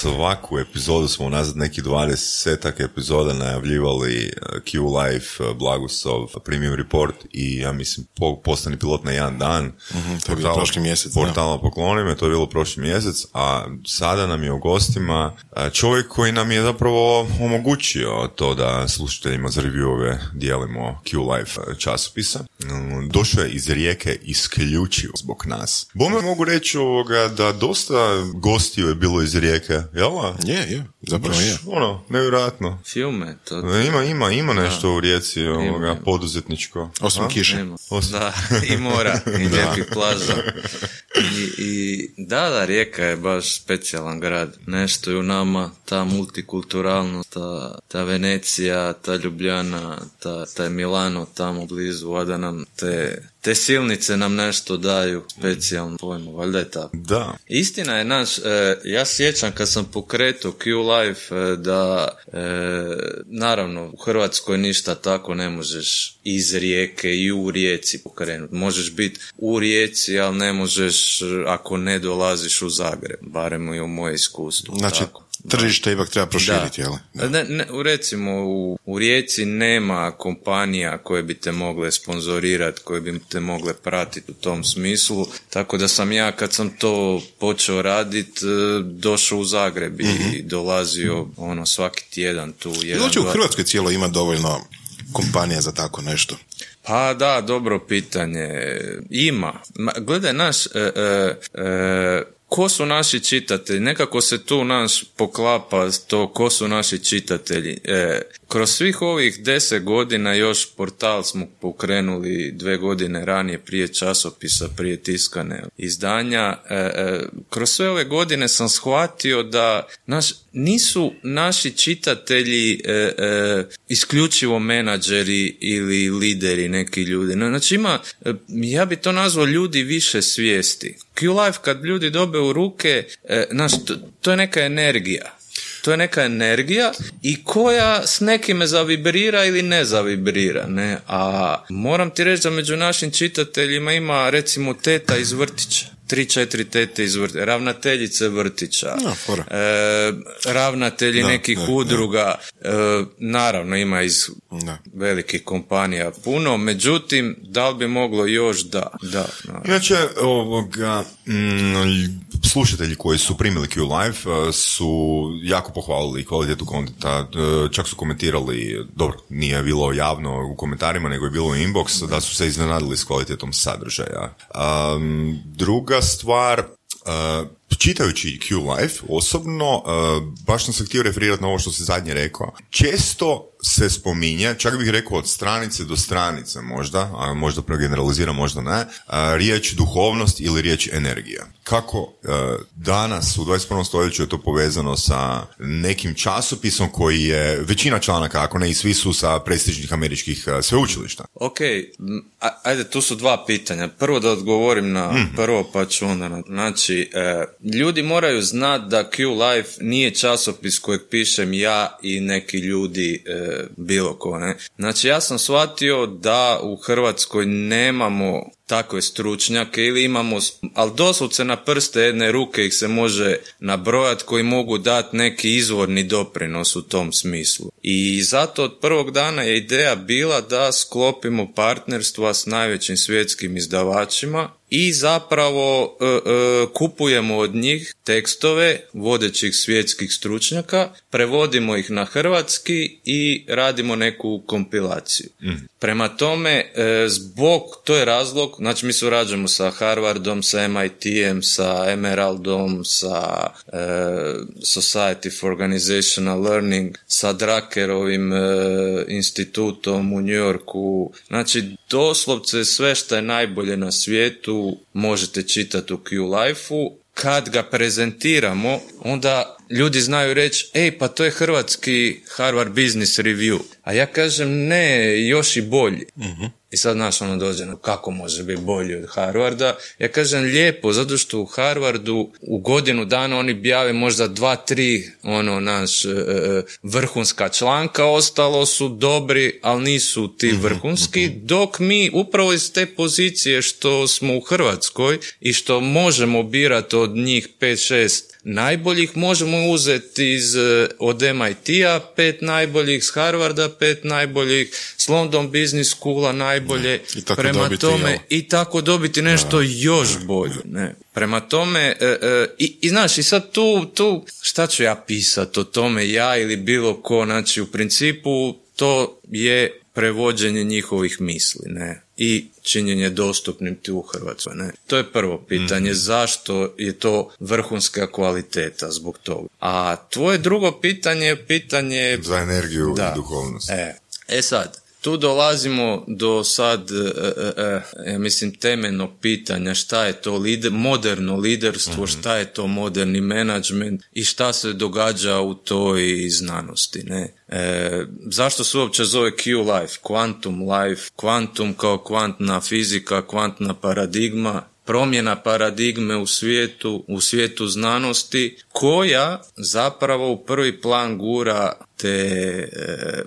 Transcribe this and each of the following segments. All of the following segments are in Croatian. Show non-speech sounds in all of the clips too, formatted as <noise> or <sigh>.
Svaku epizodu smo unazad neki 20 epizoda najavljivali uh, Q Life, uh, Blagusov, Premium Report i ja mislim po, postani pilot na jedan dan. Mhm, to je bilo prošli mjesec. Portalno pokloni me, to je bilo prošli mjesec, a sada nam je u gostima uh, čovjek koji nam je zapravo omogućio to da slušateljima za reviewove dijelimo Q Life uh, časopisa. Mm, Došao je iz rijeke isključivo zbog nas. Bome mogu reći ovoga da dosta gostiju je bilo iz rijeke, jel? da? Je, je, zapravo je. Ono, nevjerojatno. Filme, to... Ima, ima, ima nešto u rijeci ovoga, ima. poduzetničko. Osim A? kiše. Nema. Osim- Da, i mora, <laughs> i lijepih plaža. I, I da, da, Rijeka je baš specijalan grad. Nešto je u nama, ta multikulturalnost, ta, ta Venecija, ta Ljubljana, ta, taj Milano tamo blizu, a da nam te, te silnice nam nešto daju specijalno pojmu, valjda je tako. Da. Istina je naš, e, ja sjećam kad sam pokretao Q Life e, da e, naravno u Hrvatskoj ništa tako ne možeš iz rijeke i u rijeci pokrenuti. Možeš biti u rijeci, ali ne možeš e, ako ne dolaziš u Zagreb, barem i u moje iskustvo. Znači, tako. Tržište ipak treba proširiti, jel? Ne, ne, u- recimo u, u Rijeci nema kompanija koje bi te mogle sponzorirati, koje bi te mogle pratiti u tom smislu, tako da sam ja kad sam to počeo radit e, došao u Zagreb i dolazio ono svaki tjedan tu jedan, Znači, u Hrvatskoj cijelo ima dovoljno kompanija za tako nešto. Pa da, dobro pitanje. Ima. Ma, gledaj, naš, e, e, e, ko su naši čitatelji? Nekako se tu naš poklapa to ko su naši čitatelji. E, kroz svih ovih deset godina još portal smo pokrenuli dve godine ranije prije časopisa, prije tiskane izdanja. E, e, kroz sve ove godine sam shvatio da naš, nisu naši čitatelji e, e, isključivo menadžeri ili lideri neki ljudi. Znači ima, e, ja bi to nazvao ljudi više svijesti. Q-Life kad ljudi dobe u ruke, e, znaš, to, je neka energija. To je neka energija i koja s nekime zavibrira ili ne zavibrira, ne? A moram ti reći da među našim čitateljima ima recimo teta iz vrtića. Tri, četiri tete iz vrtića, ravnateljice vrtića, No, e, ravnatelji Da, nekih udruga, e, naravno ima iz Da. velikih kompanija puno, međutim, da li bi moglo još da, da. Inače, ovoga, mm, slušatelji koji su primili Q Live uh, su jako pohvalili kvalitetu kontenta, uh, čak su komentirali, dobro, nije bilo javno u komentarima, nego je bilo u inbox, da su se iznenadili s kvalitetom sadržaja. Um, druga stvar, uh, čitajući Q Life osobno, uh, baš sam se htio referirati na ovo što si zadnje rekao. Često se spominje, čak bih rekao od stranice do stranice možda, a možda pregeneraliziram, možda ne, a, riječ duhovnost ili riječ energija. Kako e, danas u 21. stoljeću je to povezano sa nekim časopisom koji je, većina članaka, ako ne i svi su sa prestižnih američkih e, sveučilišta. Ok, ajde, tu su dva pitanja. Prvo da odgovorim na prvo, pa ću onda na... Znači, e, ljudi moraju znati da Q Life nije časopis kojeg pišem ja i neki ljudi bilo ko, ne. Znači, ja sam shvatio da u Hrvatskoj nemamo takve stručnjake ili imamo, ali doslovce na prste jedne ruke ih se može nabrojati koji mogu dati neki izvorni doprinos u tom smislu. I zato od prvog dana je ideja bila da sklopimo partnerstva s najvećim svjetskim izdavačima i zapravo e, e, kupujemo od njih tekstove vodećih svjetskih stručnjaka, prevodimo ih na hrvatski i radimo neku kompilaciju. Prema tome, e, zbog, to je razlog, znači mi surađujemo sa Harvardom, sa MIT-em, sa Emeraldom, sa e, Society for Organizational Learning, sa Druckerovim e, institutom u New Yorku. Znači, doslovce sve što je najbolje na svijetu možete čitati u Q Life-u. Kad ga prezentiramo, onda ljudi znaju reći, ej, pa to je hrvatski Harvard Business Review. A ja kažem, ne, još i bolji. I sad znaš ono dođe, no, kako može biti bolji od Harvarda? Ja kažem lijepo, zato što u Harvardu u godinu dana oni objave možda dva, tri ono naš e, e, vrhunska članka, ostalo su dobri, ali nisu ti vrhunski, dok mi upravo iz te pozicije što smo u Hrvatskoj i što možemo birati od njih 5-6 najboljih možemo uzeti iz, e, od MIT-a pet najboljih, s Harvarda pet najboljih, s London Business Schoola najbolje, I tako prema tome jel? i tako dobiti nešto još bolje. Ne. Prema tome, e, e, i, i znaš, i sad tu, tu, šta ću ja pisati o tome, ja ili bilo ko, znači u principu to je prevođenje njihovih misli, ne, i činjenje dostupnim ti u Hrvatskoj, ne. To je prvo pitanje, zašto je to vrhunska kvaliteta zbog toga. A tvoje drugo pitanje je pitanje Za energiju da. i duhovnost. E, e sad, tu dolazimo do sad, e, e, e, ja mislim, temeljnog pitanja šta je to lider, moderno liderstvo, šta je to moderni menadžment i šta se događa u toj znanosti. Ne? E, zašto se uopće zove Q life, quantum life, quantum kao kvantna fizika, kvantna paradigma, promjena paradigme u svijetu, u svijetu znanosti, koja zapravo u prvi plan gura te e,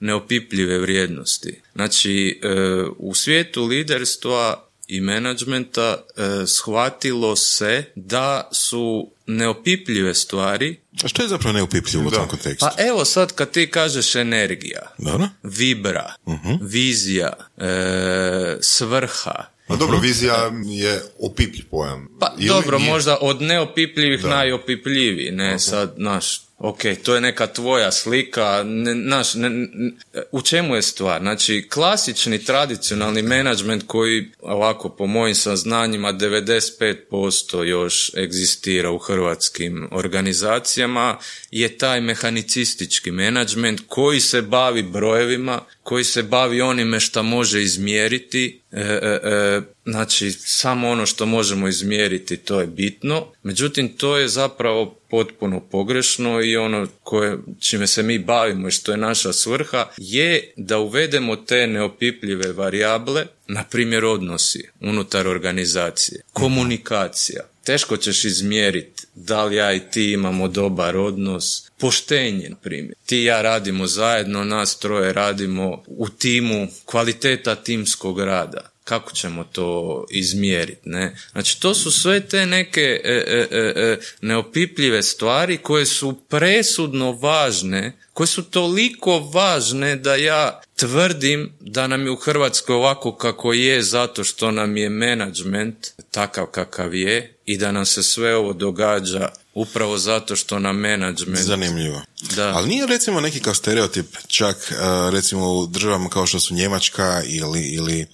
neopipljive vrijednosti. Znači, e, u svijetu liderstva i menadžmenta e, shvatilo se da su neopipljive stvari A što je zapravo neupipljivo u tom kontekstu? pa evo sad kad ti kažeš energija, Dobro? vibra, vizija, e, svrha, No dobro, vizija je opipljiv pojam. Pa Ili dobro, nije? možda od neopipljivih najopipljiviji, ne sad, naš, ok, to je neka tvoja slika, ne, naš, ne, ne- u čemu je stvar? Znači, klasični tradicionalni menadžment koji, ovako, po mojim saznanjima, 95% još egzistira u hrvatskim organizacijama, je taj mehanicistički menadžment koji se bavi brojevima, koji se bavi onime što može izmjeriti, e, e, e, znači samo ono što možemo izmjeriti to je bitno, međutim to je zapravo potpuno pogrešno i ono koje, čime se mi bavimo i što je naša svrha je da uvedemo te neopipljive varijable, na primjer odnosi unutar organizacije, komunikacija. Teško ćeš izmjeriti da li ja i ti imamo dobar odnos, poštenje, na primjer. Ti i ja radimo zajedno, nas troje radimo u timu, kvaliteta timskog rada. Kako ćemo to izmjeriti, ne? Znači, to su sve te neke e, e, e, e, neopipljive stvari koje su presudno važne, koje su toliko važne da ja tvrdim da nam je u Hrvatskoj ovako kako je zato što nam je menadžment takav kakav je i da nam se sve ovo događa upravo zato što nam menadžment Zanimljivo. Da. Ali nije recimo neki kao stereotip čak uh, recimo u državama kao što su Njemačka ili, ili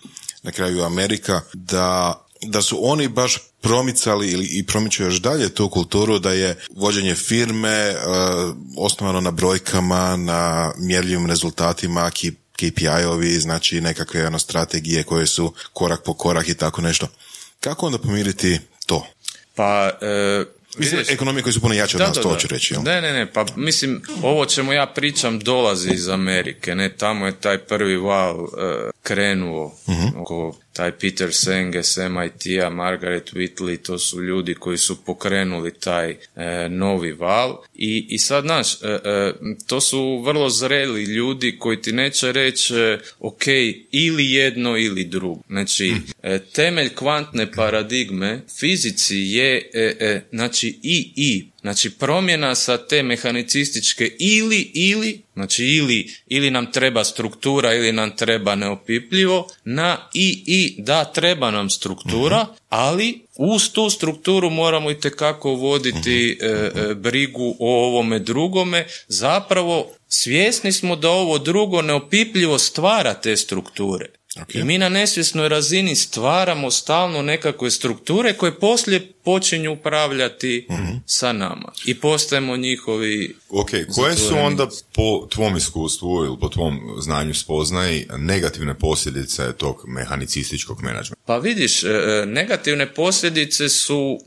na kraju Amerika da, da su oni baš promicali ili i promiču još dalje tu kulturu da je vođenje firme uh, osnovano na brojkama, na mjerljivim rezultatima, KPI-ovi, znači nekakve ono, strategije koje su korak po korak i tako nešto. Kako onda pomiriti to? Pa, e, Mislim, vidiš- ekonomije koje su puno jače od nas, to hoću reći. Jel? Ne, ne, ne, pa mislim, ovo čemu ja pričam dolazi iz Amerike, ne, tamo je taj prvi val e, krenuo, oko taj Peter Senge s MIT-a, Margaret Whitley, to su ljudi koji su pokrenuli taj e, novi val i, i sad, znaš, e, e, to su vrlo zreli ljudi koji ti neće reći, e, ok, ili jedno ili drugo. Znači, e, temelj kvantne paradigme fizici je, e, e, znači, i, i, Znači promjena sa te mehanicističke ili, ili, znači ili, ili nam treba struktura ili nam treba neopipljivo, na i, i, da treba nam struktura, ali uz tu strukturu moramo i tekako voditi e, e, brigu o ovome drugome, zapravo svjesni smo da ovo drugo neopipljivo stvara te strukture. I mi na nesvjesnoj razini stvaramo stalno nekakve strukture koje poslije počinju upravljati sa nama. I postajemo njihovi... Ok, koje su onda po tvom iskustvu ili po tvom znanju spoznaji negativne posljedice tog mehanicističkog menadžmenta? Pa vidiš, e, e, negativne posljedice su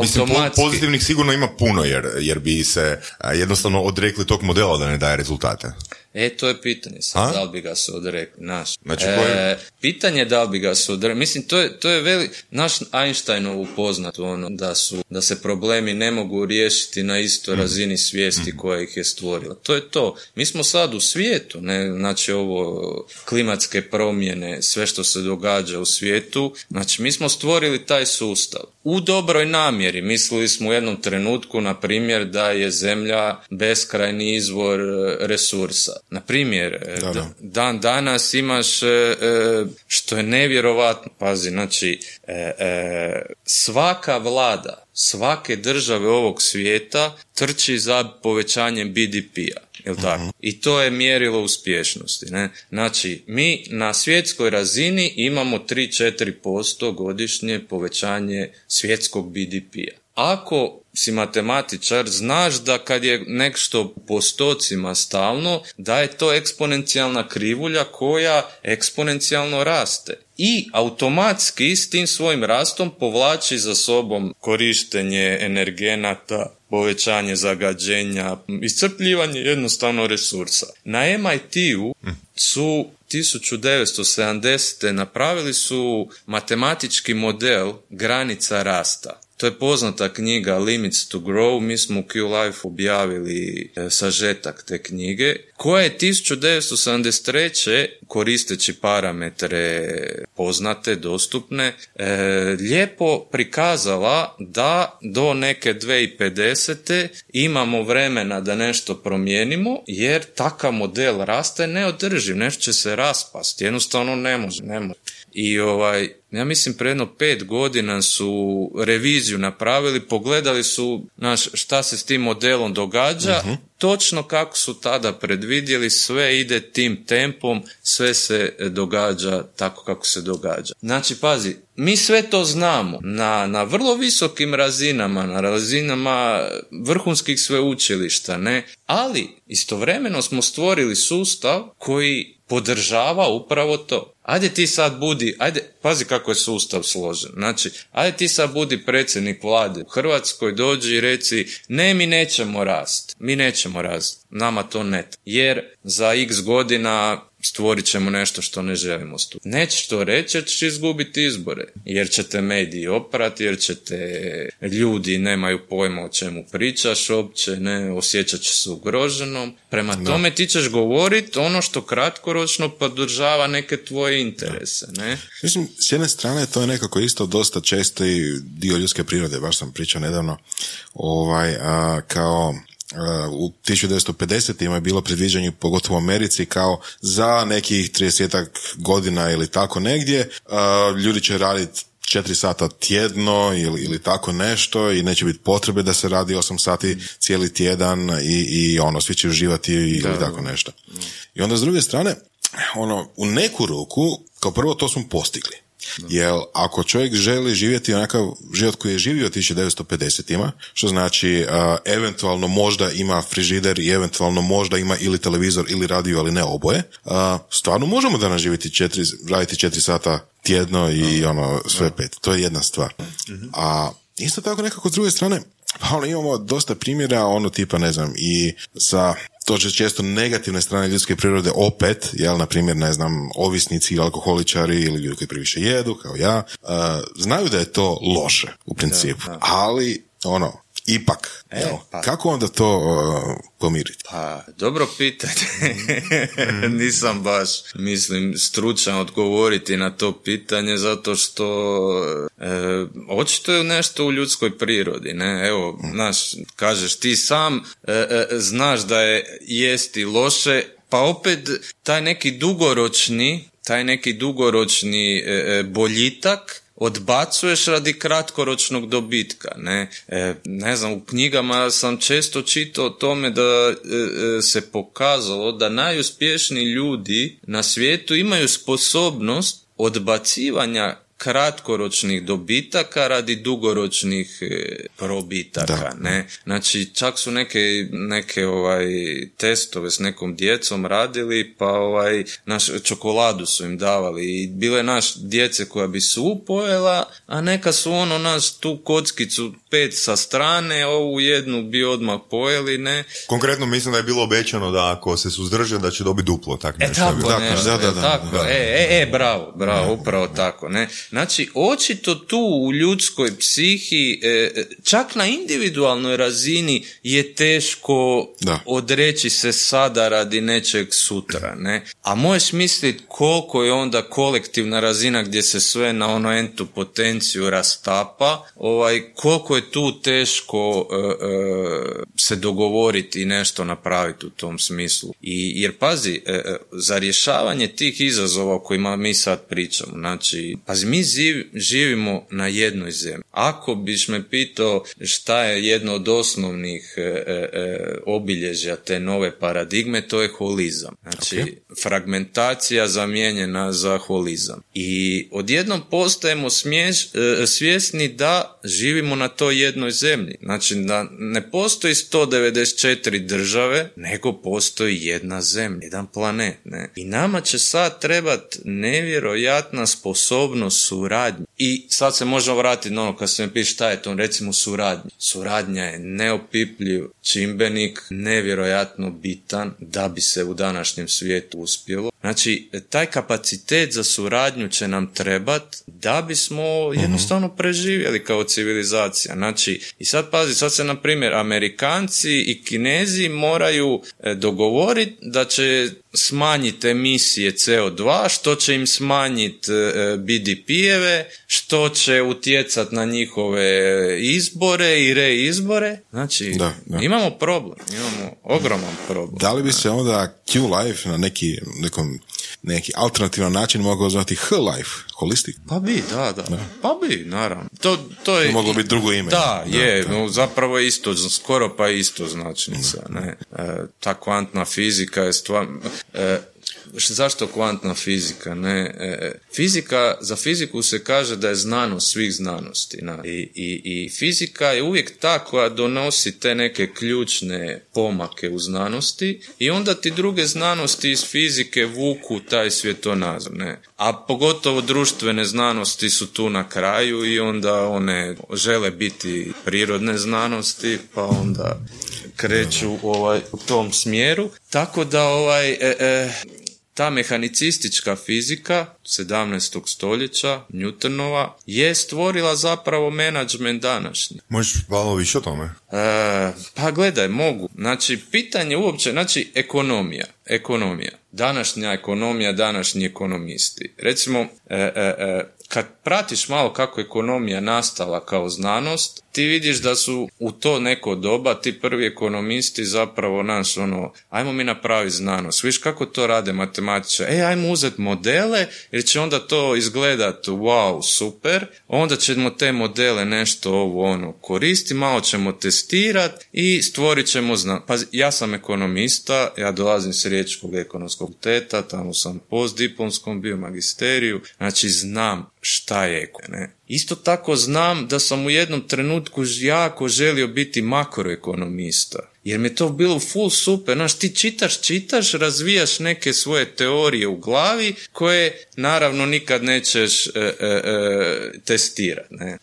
Mislim, automatski... pozitivnih sigurno ima puno, jer, jer bi se jednostavno odrekli tog modela da ne daje rezultate. E, to je pitanje sad, da li bi ga se odrekli, naš. Znači, e, pitanje da li bi ga se odrekli, mislim, to je, to je veli, naš Einsteinovu poznat, ono, da su, da se problemi ne mogu riješiti na istoj Mhm. razini svijesti koja ih je stvorila. To je to. Mi smo sad u svijetu, ne, znači ovo, klimatske promjene, sve što se događa u svijetu, znači mi smo stvorili taj sustav. U dobroj namjeri, mislili smo u jednom trenutku, na primjer, da je zemlja beskrajni izvor e, resursa. Na primjer, e, Da, da. da- dan danas imaš, e, e, što je nevjerovatno, pazi, znači, svaka vlada, svake države ovog svijeta trči za povećanjem BDP-a. Jel tako? I to je mjerilo uspješnosti. Ne? Znači, mi na svjetskoj razini imamo 3-4% godišnje povećanje svjetskog BDP-a. Ako si matematičar, znaš da kad je nešto postocima stalno, da je to eksponencijalna krivulja koja eksponencijalno raste. I automatski s tim svojim rastom povlači za sobom korištenje energenata, povećanje zagađenja, iscrpljivanje jednostavno resursa. Na MIT-u su 1970. napravili su matematički model granica rasta. To je poznata knjiga Limits to Grow, mi smo u Q-Life objavili e, sažetak te knjige, koja je 1973. koristeći parametre poznate, dostupne, e, lijepo prikazala da do neke 2050. imamo vremena da nešto promijenimo, jer takav model rasta je neodrživ, nešto će se raspasti, jednostavno ne može, ne može. I ovaj, ja mislim predno pet godina su reviziju napravili, pogledali su naš, šta se s tim modelom događa, točno kako su tada predvidjeli, sve ide tim tempom, sve se događa tako kako se događa. Znači, pazi, mi sve to znamo na, na vrlo visokim razinama, na razinama vrhunskih sveučilišta, ne? Ali istovremeno smo stvorili sustav koji podržava upravo to. Ajde ti sad budi, ajde, pazi kako je sustav složen. Znači, ajde ti sad budi predsjednik vlade u Hrvatskoj, dođi i reci, ne, mi nećemo rast, mi nećemo rast, nama to ne. Jer za x godina stvorit ćemo nešto što ne želimo stvoriti. Nećeš to reći jer ćeš izgubiti izbore. Jer će te mediji oprati, jer će te ljudi nemaju pojma o čemu pričaš uopće, ne, osjećat će se ugroženom. Prema tome ti ćeš govoriti ono što kratkoročno podržava neke tvoje interese, ne? Mislim, s jedne strane to je nekako isto dosta često i dio ljudske prirode, baš sam pričao nedavno, ovaj, a, kao u 1950-ima je bilo predviđanje, pogotovo u Americi, kao za nekih 30 godina ili tako negdje, a, ljudi će raditi četiri sata tjedno ili, ili tako nešto i neće biti potrebe da se radi 8 sati cijeli tjedan i, i ono, svi će uživati ili tako nešto. I onda s druge strane, ono, u neku ruku, kao prvo to smo postigli. Jer ako čovjek želi živjeti onakav život koji je živio 1950-ima, što znači a, eventualno možda ima frižider i eventualno možda ima ili televizor ili radio, ali ne oboje, a, stvarno možemo danas živjeti četiri, raditi četiri sata tjedno i ono sve pet. To je jedna stvar. A isto tako nekako s druge strane, pa ono, imamo dosta primjera, ono tipa, ne znam, i sa to će često negativne strane ljudske prirode opet, jel, na primjer, ne znam, ovisnici ili alkoholičari ili ljudi koji previše jedu, kao ja, uh, znaju da je to loše u principu, ali, ono, ipak, jel, pa. kako onda to uh, pomiriti? Pa, dobro pitanje. <laughs> Nisam baš, mislim, stručan odgovoriti na to pitanje zato što e, očito je nešto u ljudskoj prirodi, ne? Evo, znaš, kažeš ti sam e, e, znaš da je jesti loše, pa opet taj neki dugoročni, taj neki dugoročni e, e, boljitak odbacuješ radi kratkoročnog dobitka, ne? E, ne znam, u knjigama sam često čitao o tome da e, e, se pokazalo da najuspješniji ljudi na svijetu imaju sposobnost odbacivanja kratkoročnih dobitaka radi dugoročnih e, probitaka, Da. ne? Znači, čak su neke, neke ovaj, testove s nekom djecom radili, pa ovaj, naš, čokoladu su im davali i bile naš djece koja bi su pojela, a neka su ono naš tu kockicu pet sa strane, ovu jednu bi odmah pojeli, ne? Konkretno mislim da je bilo obećano da ako se suzdrže da će dobiti duplo. Tak E nešto je bilo. tako, Tako, nešto, da, da, e, da, tako, da. E, e, e, bravo, bravo, upravo tako, ne. Znači, očito tu u ljudskoj psihi, e, e, čak na individualnoj razini je teško Da. odreći se sada radi nečeg sutra, ne. A možeš misliti koliko je onda kolektivna razina gdje se sve na ono entu potenciju rastapa, ovaj, koliko je tu teško e, e, se dogovoriti i nešto napraviti u tom smislu. I, jer pazi, e, e, za rješavanje tih izazova o kojima mi sad pričamo, znači, pazi, mi ziv- živimo na jednoj zemlji. Ako biš me pitao šta je jedno od osnovnih e, e, e, obilježja te nove paradigme, to je holizam. Znači, fragmentacija zamijenjena za holizam. I odjednom postajemo smješ, e, svjesni da živimo na toj jednoj zemlji. Znači, da ne postoji 194 države, nego postoji jedna zemlja, jedan planet. Ne? I nama će sad trebat nevjerojatna sposobnost suradnje. I sad se možemo vratiti na ono kad se mi piše šta je to, recimo suradnja. Suradnja je neopipljiv čimbenik, nevjerojatno bitan da bi se u današnjem svijetu uspjelo. Znači, taj kapacitet za suradnju će nam trebat da bismo jednostavno preživjeli kao civilizacija. Znači, i sad pazi, sad se na primjer Amerikanci i Kinezi moraju e, dogovoriti da će smanjiti emisije CO2, što će im smanjiti BDP-eve, što će utjecati na njihove izbore i reizbore. Znači, Da, da. imamo problem, imamo ogroman problem. Da li bi se onda Q-Life na neki, nekom, neki alternativan način mogao zvati H-Life, holistic? Pa bi, da, da. Pa bi, naravno. To, to je... To moglo biti drugo ime. Da, Da, je, da. no, zapravo je isto, skoro pa isto značnica, ne. E, ta kvantna fizika je stvar... E, zašto kvantna fizika? Ne? E, fizika, za fiziku se kaže da je znanost svih znanosti. na. I, i, I fizika je uvijek ta koja donosi te neke ključne pomake u znanosti i onda ti druge znanosti iz fizike vuku taj svjetonazor. Ne? A pogotovo društvene znanosti su tu na kraju i onda one žele biti prirodne znanosti, pa onda kreću ovaj, u tom smjeru. Tako da ovaj, e, e, ta mehanicistička fizika 17. stoljeća, Newtonova, je stvorila zapravo menadžment današnji. Možeš malo više o tome? E, pa gledaj, mogu. Znači, pitanje uopće, znači, ekonomija. Ekonomija. Današnja ekonomija, današnji ekonomisti. Recimo, e, e, e, kad pratiš malo kako ekonomija nastala kao znanost, ti vidiš da su u to neko doba ti prvi ekonomisti zapravo naš ono, ajmo mi napraviti znanost. Viš kako to rade matematičari? E, ajmo uzeti modele jer će onda to izgledat wow, super. Onda ćemo te modele nešto ovo ono koristi, malo ćemo testirati i stvorit ćemo zna. Pa ja sam ekonomista, ja dolazim s Riječkog ekonomskog teta, tamo sam postdiplomskom bio magisteriju, znači znam šta je ne. Isto tako znam da sam u jednom trenutku jako želio biti makroekonomista. Jer mi je to bilo full super. Znaš, ti čitaš, čitaš, razvijaš neke svoje teorije u glavi koje naravno nikad nećeš e, e, e, testirati. Ne?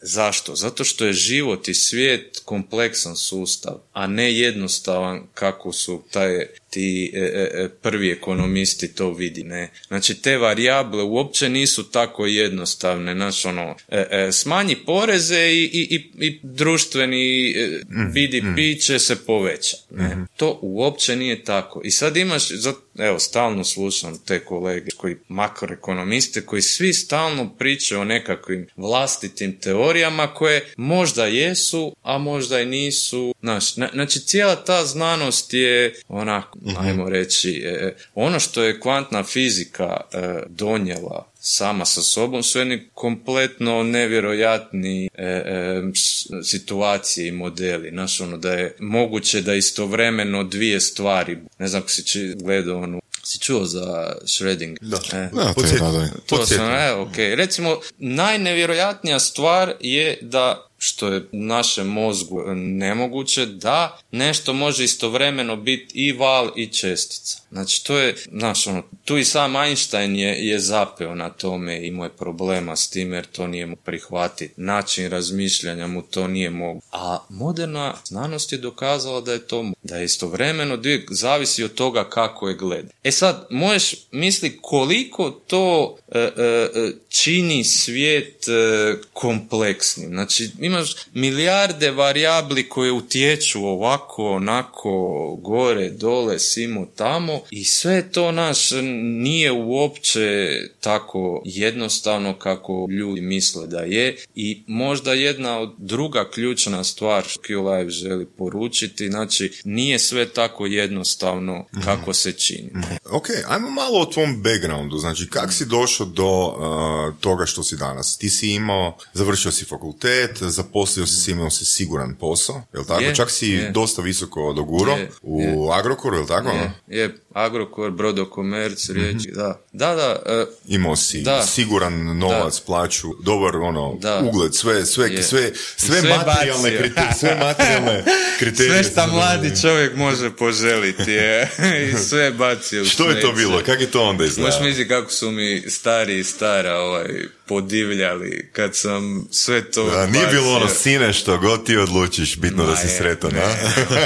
Zašto? Zato što je život i svijet kompleksan sustav, a ne jednostavan kako su taj, ti e, e, e, prvi ekonomisti to vidi. Ne? Znači, te varijable uopće nisu tako jednostavne. Znaš, ono, e, e, smanji poreze i, i, i, i društveni e, BDP će se povećati. Ne? To uopće nije tako. I sad imaš, za- evo, stalno slušam te kolege koji makroekonomiste koji svi stalno pričaju o nekakvim vlastitim teorijama koje možda jesu, a možda i nisu. Znaš, na- znači cijela ta znanost je onako, ajmo reći, e, ono što je kvantna fizika e, donijela sama sa sobom su jedni kompletno nevjerojatni e, e, situacije i modeli. Znaš, ono da je moguće da istovremeno dvije stvari, ne znam ako si či- gledao onu Si čuo za shredding? Da. E. Da, to je. To sam, evo, ok. Recimo, najnevjerojatnija stvar je da što je u našem mozgu nemoguće, da nešto može istovremeno biti i val i čestica. Znači, to je, znaš, ono, tu i sam Einstein je, je zapeo na tome i imao je problema s tim jer to nije mu prihvatiti. Način razmišljanja mu to nije mogu. A moderna znanost je dokazala da je to da je istovremeno dvije- zavisi od toga kako je gleda. E sad, možeš misli koliko to e, e, e, čini svijet e, kompleksnim. Znači, imaš milijarde varijabli koje utječu ovako, onako, gore, dole, simo, tamo. I sve to naš nije uopće tako jednostavno kako ljudi misle da je. I možda jedna od druga ključna stvar što Q-Live želi poručiti, znači nije sve tako jednostavno kako se čini. Ok, ajmo malo o tvom backgroundu, znači kak si došao do uh, toga što si danas? Ti si imao, završio si fakultet, zaposlio si, imao si siguran posao, jel tako? Je, Čak si je. dosta visoko doguro Je, u Agrokoru, jel tako? Je, je Agrokor, Brodokomerc, riječi, da. Da, da, e, Imao si Da. siguran novac, plaću, dobar ono, Da. ugled, sve, sve, sve, sve, Sve materijalne kriterije, sve materijalne <laughs> kriterije. sve šta mladi čovjek može poželiti je. <laughs> i sve bacio Što je to bilo? Kak je to onda izgledalo? Možeš misliti kako su mi stari i stara ovaj, podivljali kad sam sve to Da, nije bilo ono sine što god ti odlučiš, bitno da Ma si je, sretan, a?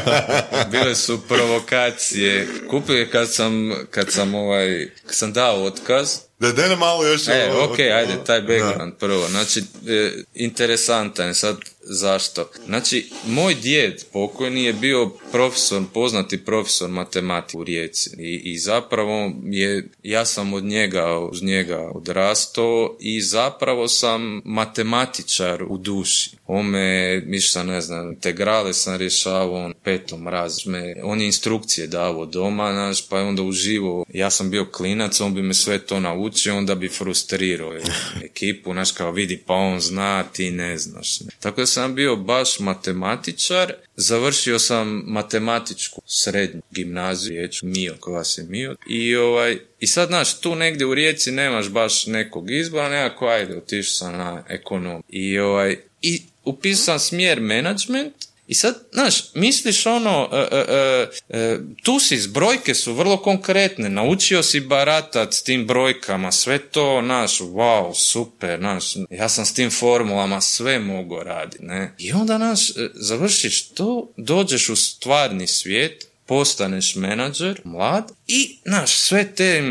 <laughs> Bile su provokacije. Kupio je kad sam, kad sam ovaj, kad sam dao otkaz, Da, daj nam malo još... E, ovo- ok, ajde, taj Da. background prvo. Znači, e, interesantan je sad zašto. Znači, moj djed pokojni je bio profesor, poznati profesor matematike u Rijeci i, i zapravo je, ja sam od njega, uz njega odrastao i zapravo sam matematičar u duši. On me, mišta ne znam, integrale sam rješavao on petom razme, on je instrukcije davao doma, znaš, pa je onda uživo, ja sam bio klinac, on bi me sve to naučio, onda bi frustrirao je, <laughs> ekipu, znaš, kao vidi, pa on zna, ti ne znaš. Tako da sam bio baš matematičar, završio sam matematičku srednju gimnaziju, riječ Mio, koja se Mio, i ovaj, i sad, znaš, tu negdje u Rijeci nemaš baš nekog izbora, nekako, ajde, otišao sam na ekonom. I ovaj, i upisao sam smjer management, i sad, znaš, misliš ono, e, e, e, tu si, brojke su vrlo konkretne, naučio si baratat s tim brojkama, sve to, znaš, wow, super, znaš, ja sam s tim formulama sve mogu raditi, ne. I onda, znaš, e, završiš to, dođeš u stvarni svijet, postaneš menadžer, mlad, i, znaš, sve te,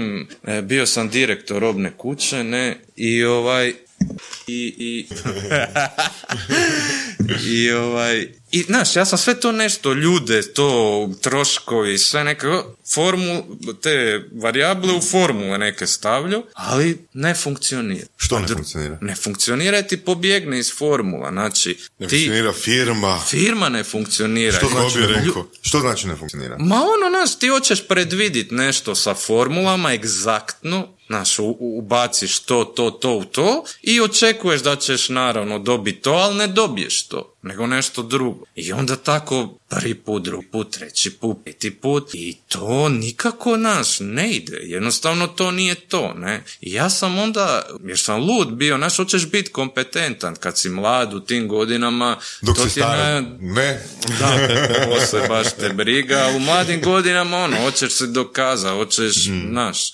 bio sam direktor robne kuće, ne, i ovaj, i, i, i ovaj, i znaš, ja sam sve to nešto, ljude, to, troškovi, sve nekako, formu, te varijable u formule neke stavljao, ali ne funkcionira. Što ne funkcionira? Ne funkcionira ti pobjegne iz formula, znači, Ne ti, funkcionira firma. firma ne funkcionira. Što znači, bi ne, rekao? što znači ne funkcionira? Ma ono, znaš, ti hoćeš predvidit nešto sa formulama egzaktno, znaš, ubaciš to, to, to u to i očekuješ da ćeš naravno dobiti to, ali ne dobiješ to, nego nešto drugo. I onda tako prvi put, drugi put, treći put, peti put i to nikako, naš, ne ide. Jednostavno to nije to, ne. I ja sam onda, jer sam lud bio, znaš, hoćeš biti kompetentan kad si mlad u tim godinama. Dok to si ti stara, naj- ne. da, posle baš te briga, u mladim godinama ono, hoćeš se dokazati, hoćeš, znaš.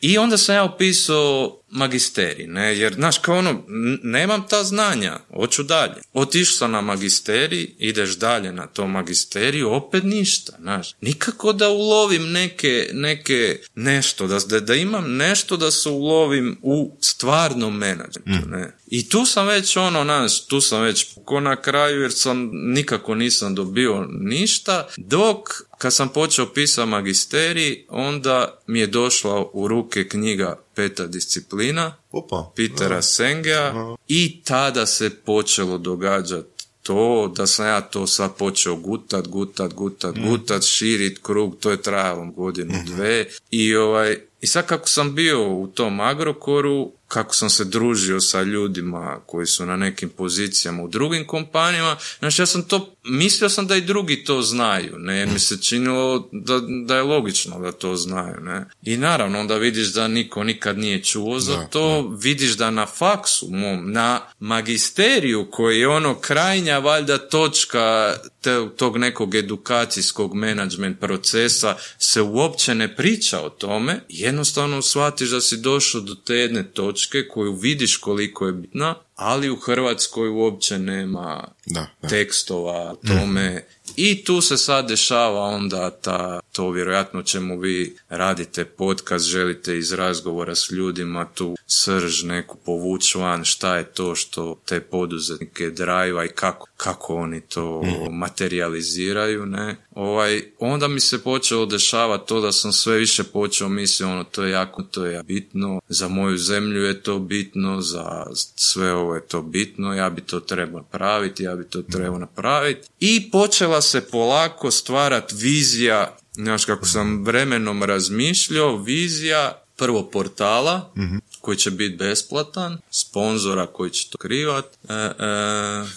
I onda sam ja upisao magisterij, ne, jer, znaš, kao ono, n- nemam ta znanja, hoću dalje. Otišao sam na magisterij, ideš dalje na to magisteriju, opet ništa, znaš. Nikako da ulovim neke, neke, nešto, da, da, imam nešto da se ulovim u stvarnom menadžmentu, ne. I tu sam već ono, znaš, tu sam već ko na kraju jer sam nikako nisam dobio ništa, dok kad sam počeo pisati magisterij, onda mi je došla u ruke knjiga Peta disciplina Opa. Petera Sengea i tada se počelo događati to da sam ja to sad počeo gutat, gutat, gutat, gutat, širit krug, to je trajalo godinu, dve i ovaj, i sad kako sam bio u tom Agrokoru, kako sam se družio sa ljudima koji su na nekim pozicijama u drugim kompanijama, znači ja sam to, mislio sam da i drugi to znaju, ne, jer mi se činilo da, da je logično da to znaju, ne. I naravno, onda vidiš da niko nikad nije čuo za Da, to, vidiš da na faksu mom, na magisteriju koji je ono krajnja valjda točka te, tog nekog edukacijskog management procesa se uopće ne priča o tome, jednostavno shvatiš da si došao do te jedne točke koju vidiš koliko je bitna, ali u Hrvatskoj uopće nema Da, da. tekstova o tome i tu se sad dešava onda ta, to vjerojatno čemu vi radite podcast, želite iz razgovora s ljudima tu srž neku povući van, šta je to što te poduzetnike drajva i kako, kako oni to materializiraju, ne. Ovaj, onda mi se počelo dešavati to da sam sve više počeo misliti ono to je jako, to je bitno, za moju zemlju je to bitno, za sve ovo je to bitno, ja bi to trebao napraviti, ja bi to trebao napraviti. I počela se polako stvarati vizija, znaš kako sam vremenom razmišljao, vizija prvo portala, koji će biti besplatan, sponzora koji će to krivat. E, e,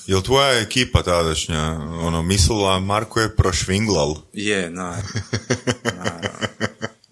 Jel tvoja ekipa tadašnja ono, mislila Marko je prošvinglal? je, naravno. naravno.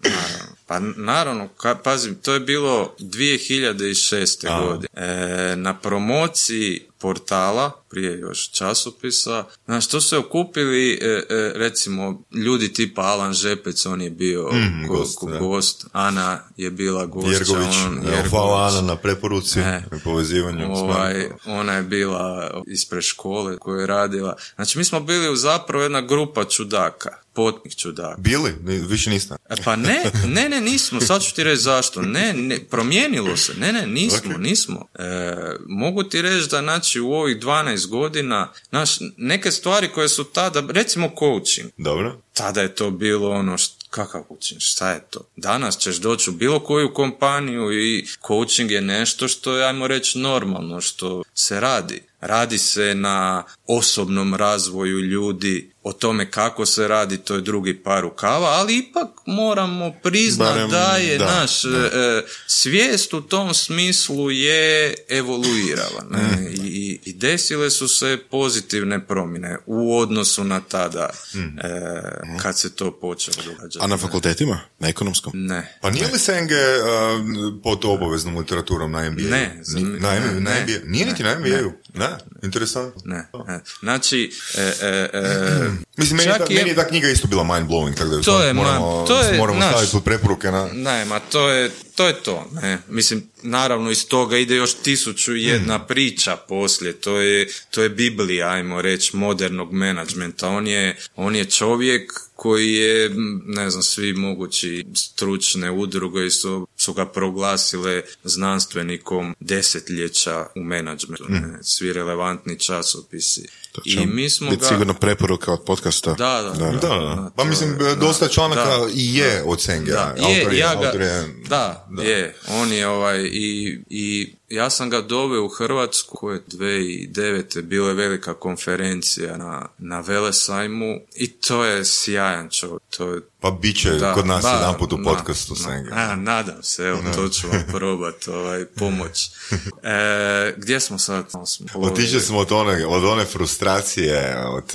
Naravno. Pa naravno, ka, pazim, to je bilo 2006. A. godine. E, na promociji portala, prije još časopisa, znaš, to su se okupili, e, e, recimo, ljudi tipa Alan Žepec, on je bio Mm, go- gost, go- da. gost, Ana je bila gošća, Jergović. on, Evo, Jergović. hvala Ana na preporuci E. i povezivanju. Ovaj, ona je bila ispred škole koju je radila. Znači, mi smo bili u zapravo jedna grupa čudaka, potnih čudaka. Bili? Više niste? E, Pa ne, ne, ne, nismo, sad ću ti reći zašto. Ne, ne, promijenilo se, ne, ne, nismo, Ok. nismo. E, mogu ti reći da, znači, u ovih 12 godina, znaš, neke stvari koje su tada, recimo coaching, Dobro. tada je to bilo ono št- kakav coaching, šta je to? Danas ćeš doći u bilo koju kompaniju i coaching je nešto što je, ajmo reći, normalno, što se radi. Radi se na osobnom razvoju ljudi, o tome kako se radi, to je drugi par rukava, ali ipak moramo priznati da je da, naš da. e, svijest u tom smislu je evoluirala. Ne? Mm. I, i- desile su se pozitivne promjene u odnosu na tada e, kad se to počelo događati. Mm. A na fakultetima? Na ekonomskom? Ne. Pa nije li Senge uh, pod obaveznom literaturom na MBA? Ne, za- na, ne, na ne, MBA? Nije niti na MBA-u? Ne. Interesantno. Ne, ne. Znači, e, e, e, <clears throat> Mislim, meni, čak ta, je- meni je ta knjiga isto bila mind-blowing, tako da ju To je moramo, man- to je, moramo znaš- staviti pod preporuke na... Ne, ma to je, to je to, ne. Mislim, naravno iz toga ide još tisuću jedna priča poslije, to je, to je Biblija, ajmo reći, modernog menadžmenta. On je, on je čovjek koji je, ne znam, svi mogući stručne udruge su, su ga proglasile znanstvenikom desetljeća u menadžmentu, ne, svi relevantni časopisi. To će I mi smo biti ga... sigurno preporuka od podcasta. Da, da, Da, da. Da, Pa mislim, je- dosta članaka da, i je od Senge. da, je, ja ga, je- da, je, on je ovaj i, i ja sam ga doveo u Hrvatsku koje 2009. bila je velika konferencija na, na Velesajmu i to je sjajan čovjek, to je Pa bit će da, kod nas da, jedan put u podcastu da. Senge. A, nadam se, evo, to ću vam <laughs> probat, ovaj, pomoć. <laughs> E, gdje smo sad? Smo Otišli smo od one, od one frustracije, od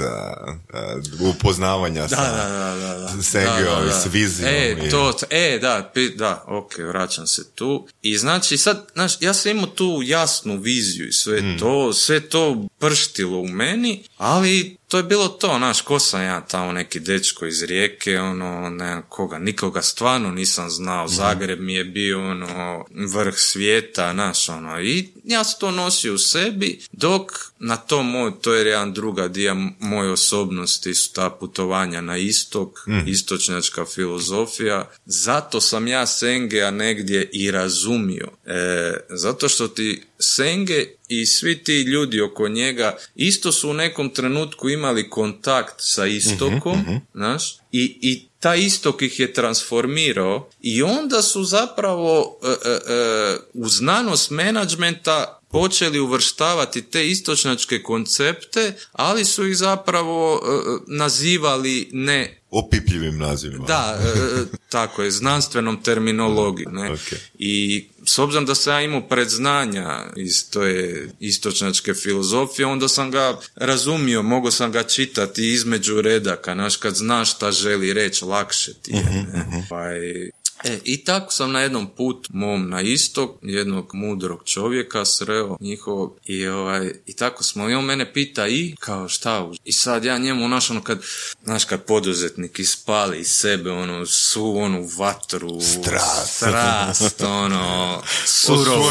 uh, upoznavanja Da, sa da, da, da, da. Sengeom Da, da, i s vizijom. E, i- to, e, da, pi- da, ok, vraćam se tu. I znači, sad, znaš, ja sam imao tu jasnu viziju i sve Mm. to, sve to prštilo u meni, ali to je bilo to, znaš, ko sam ja tamo neki dečko iz rijeke, ono, ne koga, nikoga stvarno nisam znao, Mhm. Zagreb mi je bio, ono, vrh svijeta, znaš, ono, i ja sam to nosio u sebi, dok na to moj, to je jedan druga dio moje osobnosti, su ta putovanja na istok, istočnjačka filozofija, zato sam ja Sengea negdje i razumio, e, zato što ti Senge i svi ti ljudi oko njega isto su u nekom trenutku imali kontakt sa istokom, znaš, i, i taj istok ih je transformirao i onda su zapravo e, e, u znanost menadžmenta počeli uvrštavati te istočnjačke koncepte, ali su ih zapravo e, nazivali ne Opipljivim nazivima. da, e, e, tako je, znanstvenom terminologijom. Ne? Ok. I s obzirom da sam ja imao predznanja iz je istočnjačke filozofije, onda sam ga razumio, mogao sam ga čitati između redaka, znaš, kad znaš šta želi reći, lakše ti je. ne? Pa je- E, I tako sam na jednom put mom na istok jednog mudrog čovjeka sreo njihovog i, ovaj, i tako smo i on mene pita i kao šta i sad ja njemu znaš ono kad znaš kad poduzetnik ispali iz sebe ono svu onu vatru Strast. strast ono <laughs> surovu,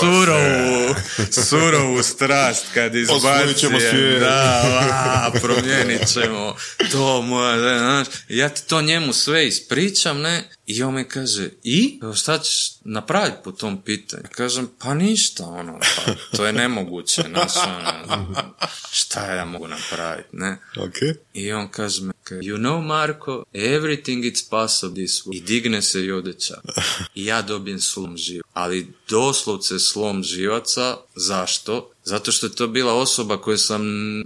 surovu surovu strast kad svijet. da, a, promijenit ćemo to moja, znaš, ja ti to njemu sve ispričam, ne, on me kaže, i? Evo, Šta napraviti po tom pitanju? Kažem, pa ništa, ono, pa, to je nemoguće, znaš, ono, šta ja mogu napraviti, ne? Ok. I on kaže me, you know Marko, everything is possible this way. I digne se i ode ča. I ja dobijem slom živa. Ali doslovce slom živaca, zašto? Zato što je to bila osoba koju sam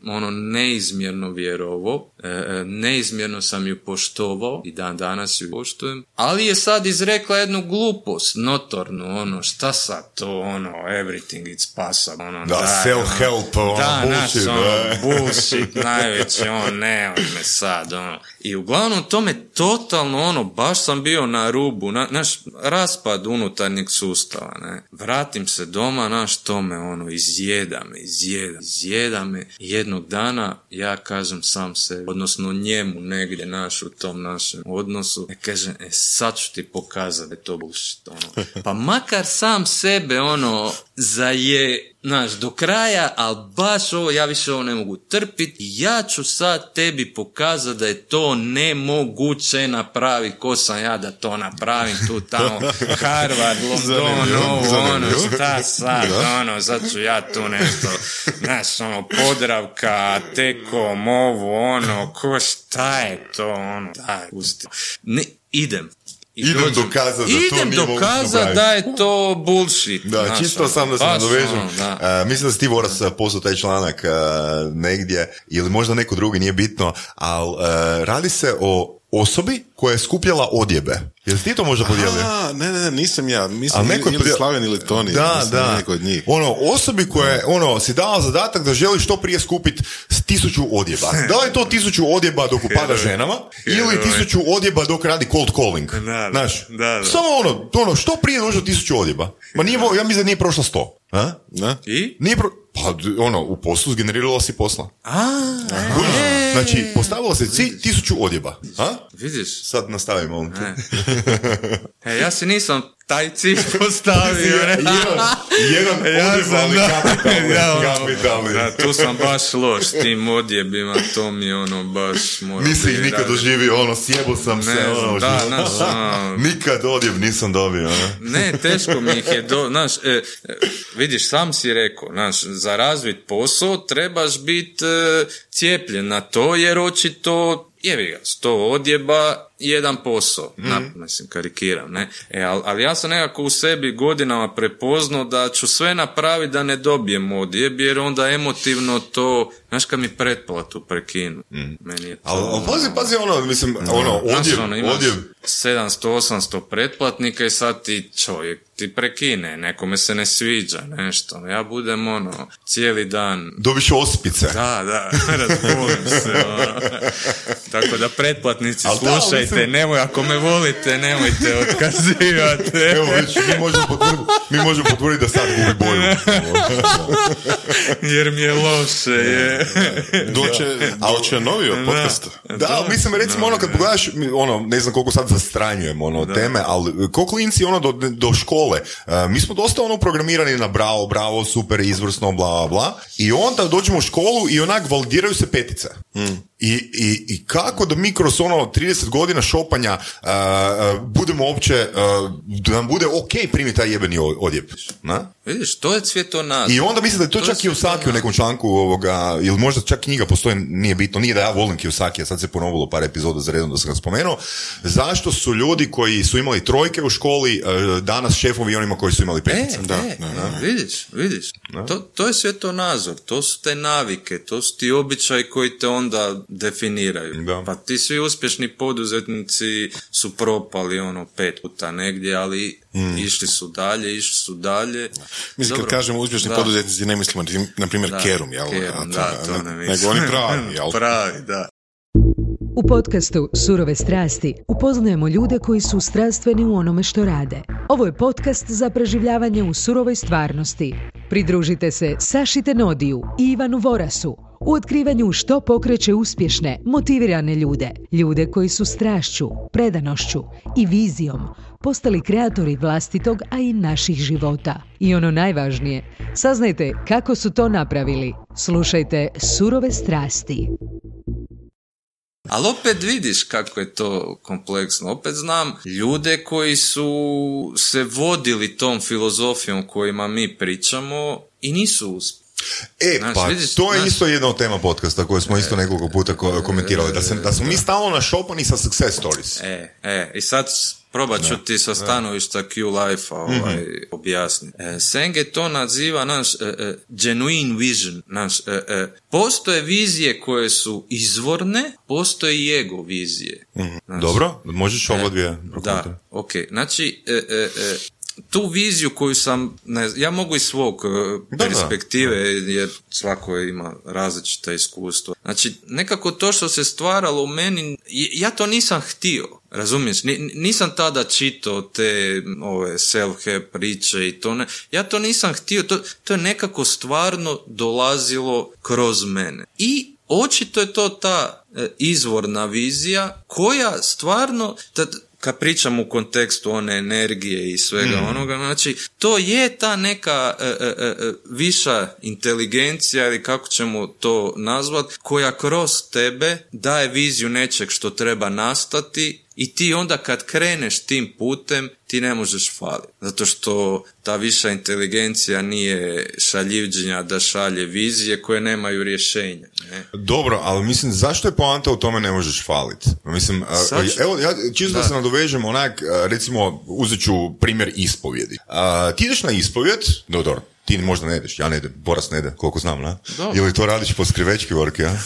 ono neizmjerno vjerovao, e, e, neizmjerno sam ju poštovao i dan danas ju poštujem, ali je sad izrekla jednu glupost, notornu, ono, šta sad to, ono, everything is possible, ono, Da, daj, self-help, ono, da, naš, bullshit, ono, da. bullshit najveći, on ne, on me sad, ono. I uglavnom to me totalno, ono, baš sam bio na rubu, na, naš raspad unutarnjeg sustava, ne. Vratim se doma, naš, to me, ono, izjeda me, izjeda, izjeda me. Jednog dana ja kažem sam se, odnosno njemu negdje, naš, u tom našem odnosu, ja kažem, e, sad ću ti pokazati da je to bullshit, ono. Pa makar sam sebe, ono, zaje, znaš, do kraja, ali baš ovo, ja više ovo ne mogu trpiti, ja ću sad tebi pokazati da je to nemoguće napravi, ko sam ja da to napravim tu tamo, Harvard, London, ovo, ono, šta sad, ono, sad ću ja tu nešto, znaš, ono, podravka, tekom, ovo, ono, ko šta je to, ono, daj, pusti. Ne, idem. I Idem dođem- dokazat da to Idem dokazat napraviti. da je to bullshit. Da, znaš, čisto ono, sam da se nadovežem. ono, da. E, mislim da si ti Voras poslao taj članak e, negdje, ili možda neko drugi, nije bitno, ali e, radi se o osobi koja je skupljala odjebe. Jesi ti to možda podijelio? A, ne, ne, ne, nisam ja. Mislim, neko je ili podijel- Slaven ili Toni. Da, mislim, da. Neko od njih. Ono, osobi koja je, ono, si dala zadatak da želi što prije skupiti s tisuću odjeba. <laughs> Da li je to tisuću odjeba dok upada ženama, ili tisuću odjeba dok radi cold calling. Da, da. Znaš, Da, da. samo ono, ono, što prije dođe do tisuću odjeba. Ma nije, ja mislim da nije prošlo sto. A? Da? I? Nije pro... Pa, ono, u poslu zgeneriralo si posla. A, e. Znači, postavilo se cilj tisuću odjeba. A? vidiš. Sad nastavimo. <laughs> E. Ja si nisam taj cilj postavio. <laughs> ne? jedan, jedan Ja da. kapitalni, <laughs> Ja, ono, kapitalni. Da, tu sam baš loš s tim odjebima, to mi ono baš mora Nisi ih nikad doživio, ono, sjebo sam se, Ne ono, znam, u da, životu. znaš, <laughs> ono, Nikad odjeb nisam dobio, ono. Ne, teško mi ih je do, znaš, e, e, vidiš, sam si rekao, znaš, za razvit posao trebaš biti e, cijepljen na to, jer očito, jevi ga, sto odjeba, jedan posao, na, mislim, karikiram, ne, e, ali, ali ja sam nekako u sebi godinama prepoznao da ću sve napraviti da ne dobijem odjeb, jer onda emotivno to, znaš, kad mi pretplatu prekinu, meni je to... Ali, ali pazi, pazi, ono, mislim, ono, Znaš, odjeb, ono, imaš odjeb, 700-800 pretplatnika i sad ti čovjek ti prekine, nekome se ne sviđa nešto. Ja budem ono, cijeli dan dobiš ospice. da, da, <laughs> razbolim se. Ono. Tako da pretplatnici da, slušajte, mislim- nemoj, ako me volite, nemojte otkazivati. Evo, već, mi možemo potvrditi, mi možemo potvrditi da sad gubi boju. Jer mi je loše. Je. Doće, doće novi od podcasta. Da, ali mislim, recimo, ono, kad pogledaš, ono, ne znam koliko sad zastranjujem, ono, teme, ali ko klinci, ono, do, do škole, e, mi smo dosta, ono, programirani na bravo, bravo, super, izvrsno, bla, bla, bla, i onda dođemo u školu i onak validiraju se petice. I, i, I kako da mi kroz ono 30 godina šopanja e, budemo uopće, e, da nam bude ok primiti taj jebeni o- odjeb, na? Vidiš, to je svjetonazor. I onda mislim da je to, To je čak i u Saki u nekom članku ovoga, ili možda čak knjiga postoji, nije bitno, nije da ja volim Kiyosaki, a sad se ponovilo par epizoda za redom da sam ga spomenuo, zašto su ljudi koji su imali trojke u školi e, danas šefovi onima koji su imali E, petice. Da, e, da, e, vidiš, vidiš. To, to je svjetonazor, to su te navike, to su ti običaji koji te onda definiraju. Da. Pa ti svi uspješni poduzetnici su propali ono pet puta negdje, ali išli su dalje, išli su dalje. Mislim, kad Dobro, kažemo uspješni da. poduzetnici, ne mislimo, na primjer, Da, Kerum, jel? Kerum, da, to ne mislim. Nego oni pravi, <laughs> jel? Pravi, da. U podcastu Surove strasti upoznajemo ljude koji su strastveni u onome što rade. Ovo je podcast za preživljavanje u surovoj stvarnosti. Pridružite se Saši Tenodiju i Ivanu Vorasu u otkrivanju što pokreće uspješne, motivirane ljude. Ljude koji su strašću, predanošću i vizijom postali kreatori vlastitog, a i naših života. I ono najvažnije, saznajte kako su to napravili. Slušajte Surove strasti. Ali opet vidiš kako je to kompleksno. Opet znam ljude koji su se vodili tom filozofijom kojima mi pričamo i nisu uspjeli. E, Znaš, pa vidiš, to je znaš- isto jedna od tema podcasta koju smo isto nekoliko puta ko- komentirali, da, se, da smo mi stalno našopani sa success stories. E, e, i sad probat ću ti sa stanovišta Q Life-a ovaj, Mhm. objasniti. E, Senge to naziva naš e, e, genuine vision. Naš, e, e, postoje vizije koje su izvorne, postoje i ego vizije. Znaš, Dobro, možeš ovo dvije Da, ok. Znači, e, e, e, tu viziju koju sam, ne, znam, ja mogu iz svog e, Da, da. perspektive, jer svako ima različita iskustva. Znači, nekako to što se stvaralo u meni, ja to nisam htio. Razumiješ? Ni- nisam tada čitao te ove self-help priče i to ne. Ja to nisam htio, to, to je nekako stvarno dolazilo kroz mene. I očito je to ta e, izvorna vizija koja stvarno, kad pričam u kontekstu one energije i svega onoga, znači to je ta neka e, e, e, e, viša inteligencija ili kako ćemo to nazvat, koja kroz tebe daje viziju nečeg što treba nastati i ti onda kad kreneš tim putem ti ne možeš faliti. Zato što ta viša inteligencija nije šaljivđenja da šalje vizije koje nemaju rješenja. Ne? Dobro, ali mislim, zašto je poanta u tome ne možeš falit? Mislim, ću- evo, ja, čisto da. Da. se nadovežem, onak, recimo, uzet ću primjer ispovjedi. A, ti ideš na ispovjed, dobro, ti možda ne ideš, ja ne idem, Boras ne ide, koliko znam, na? Dobro. Ili to radiš po skrivečki work, ja? <laughs>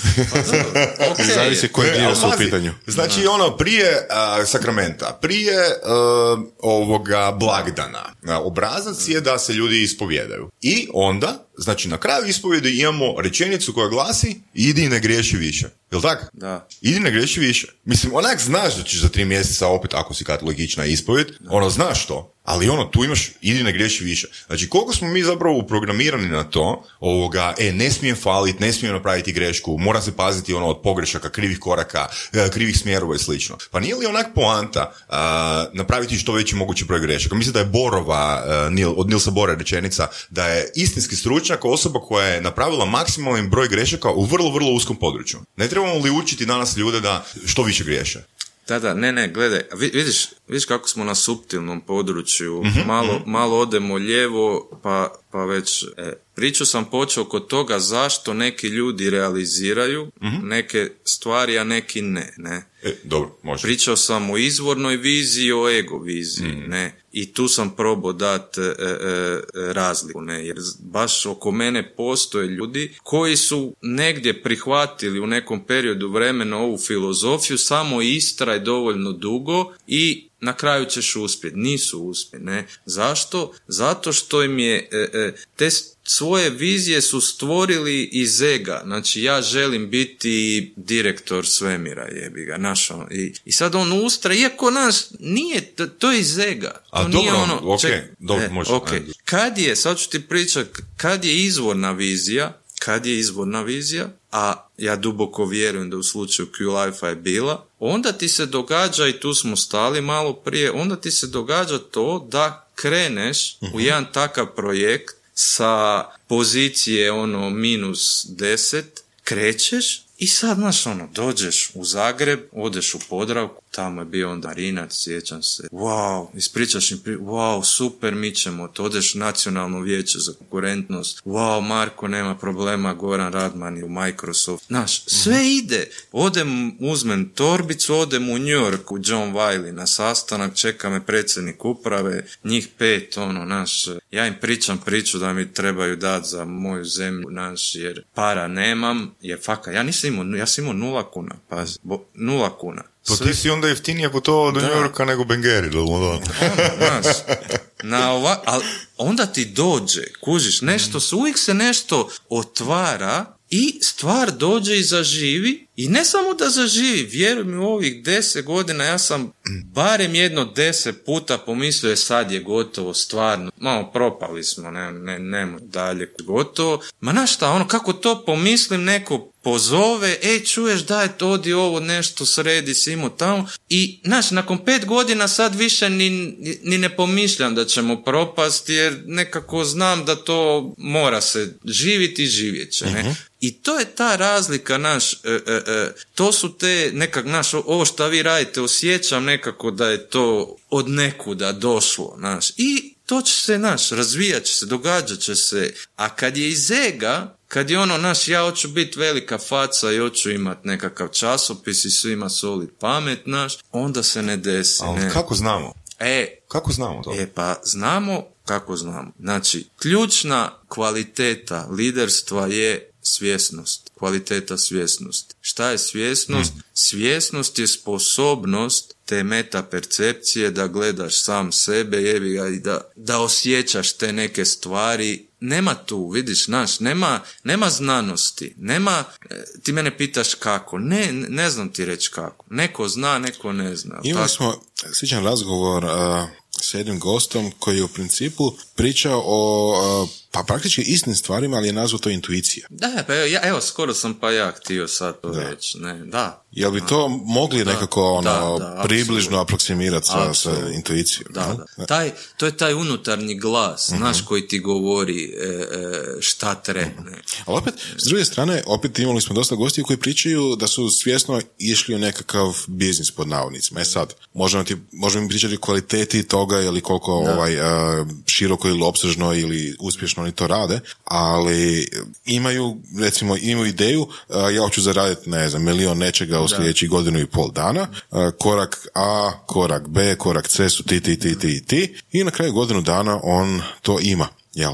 Okay. Zavisi koji E, dio su u pitanju. Znači ono prije a, sakramenta, prije a, ovoga blagdana, a, obrazac je da se ljudi ispovjedaju. I onda, znači na kraju ispovjedi imamo rečenicu koja glasi idi i ne griješi više. Jel tako? Da. Idi ne griješi više. Mislim, onak znaš da ćeš za tri mjeseca opet, ako si katolikična ispovjed, ono, znaš to. Ali ono, tu imaš, idi ne griješi više. Znači, koliko smo mi zapravo uprogramirani na to, ovoga, e, ne smijem falit, ne smijem napraviti grešku, mora se paziti ono od pogrešaka, krivih koraka, e, krivih smjerova i slično. Pa nije li onak poanta a, napraviti što veći mogući broj grešaka? Mislim da je Borova, a, Nil, od Nilsa Bora rečenica, da je istinski stručnjak osoba koja je napravila maksimalni broj grešaka u vrlo, vrlo uskom području. Ne trebamo li učiti danas ljude da što više griješe? Da, da, ne, ne, gledaj, vi- vidiš, vidiš kako smo na suptilnom području, Mhm, malo, malo odemo lijevo, pa, pa već, e, priču sam počeo kod toga zašto neki ljudi realiziraju Mhm. neke stvari, a neki ne, ne. E, dobro, može. Pričao sam o izvornoj viziji, o ego viziji, Mm. ne. I tu sam probao dati e, e, e, razliku, ne. Jer baš oko mene postoje ljudi koji su negdje prihvatili u nekom periodu vremena ovu filozofiju, samo istraj dovoljno dugo i na kraju ćeš uspjeti. Nisu uspjeli, ne. Zašto? Zato što im je e, e, te svoje vizije su stvorili iz ega. Znači, ja želim biti direktor svemira, jebi ga, naš ono. I, I sad on ustra, iako nas nije, to, to je iz ega. To A nije dobro, ono, ok, dobro, može, ok. ajde. Kad je, sad ću ti pričat, kad je izvorna vizija, kad je izvorna vizija, a ja duboko vjerujem da u slučaju Q-Life je bila, onda ti se događa, i tu smo stali malo prije, onda ti se događa to da kreneš u jedan takav projekt sa pozicije ono minus 10, krećeš i sad, znaš, ono, dođeš u Zagreb, odeš u Podravku, tamo je bio onda Rinac, sjećam se. Wow, ispričaš im, pri... wow, super, mi ćemo, to odeš nacionalno vijeće za konkurentnost. Wow, Marko, nema problema, Goran Radman je u Microsoft. Znaš, sve Mhm. ide. Odem, uzmem torbicu, odem u New York, u John Wiley na sastanak, čeka me predsjednik uprave, njih pet, ono, naš, ja im pričam priču da mi trebaju dati za moju zemlju, naš, jer para nemam, jer faka, ja nisam imao, ja sam imao nula kuna, pazi, bo- nula kuna. Pa Sve- ti si onda jeftinije putovao do Da. New Yorka nego Bengeri, da ono, da. na ova, ali onda ti dođe, kužiš, nešto se, uvijek se nešto otvara i stvar dođe i zaživi i ne samo da zaživi, vjeruj mi u ovih deset godina ja sam barem jedno deset puta pomislio je sad je gotovo, stvarno, malo propali smo, ne, ne, nemo dalje, gotovo. Ma na šta, ono, kako to pomislim, neko pozove, ej, čuješ, daj, odi ovo nešto, sredi si imao tamo. I, znaš, nakon pet godina sad više ni, ni ne pomišljam da ćemo propasti jer nekako znam da to mora se živjeti i živjet će, ne? I to je ta razlika, naš, e, e, e, to su te, nekak, naš, ovo što vi radite, osjećam nekako da je to od nekuda došlo, naš, i to će se, naš, razvijat će se, događat će se, a kad je iz ega, kad je ono, naš, ja hoću biti velika faca i hoću imat nekakav časopis i svima solit pamet, naš, onda se ne desi, Ali ne. kako znamo? E, Kako znamo to? E pa znamo kako znamo. Znači, ključna kvaliteta liderstva je svjesnost. Kvaliteta svjesnosti. Šta je svjesnost? Svjesnost je sposobnost te meta percepcije da gledaš sam sebe jebi ga i da, da osjećaš te neke stvari nema tu, vidiš, znaš, nema, nema znanosti, nema, e, ti mene pitaš kako, ne, ne znam ti reći kako, neko zna, neko ne zna. Imali Tako- smo sličan razgovor uh, s jednim gostom koji je u principu pričao o uh, pa praktički istim stvarima, ali je nazvao to intuicija. Da, pa evo, ja, evo, skoro sam pa ja htio sad to reći, ne, da. Jel bi to mogli nekako ono, da, da, približno aproksimirati sa, sa intuicijom? Da, da. Taj, to je taj unutarnji glas, znaš, koji ti govori e, e, šta treba. ne. Ali opet, s druge strane, opet imali smo dosta gostiju koji pričaju da su svjesno išli u nekakav biznis pod navodnicima. E sad, možemo, ti, možemo im pričati o kvaliteti toga ili koliko ovaj, a, široko ili opsežno ili uspješno oni to rade, ali imaju, recimo, imaju ideju, a, ja hoću zaraditi, ne znam, milion nečega u sljedećih godinu i pol dana, a, korak A, korak B, korak C su ti, ti, ti, ti i ti i na kraju godinu dana on to ima. Jel?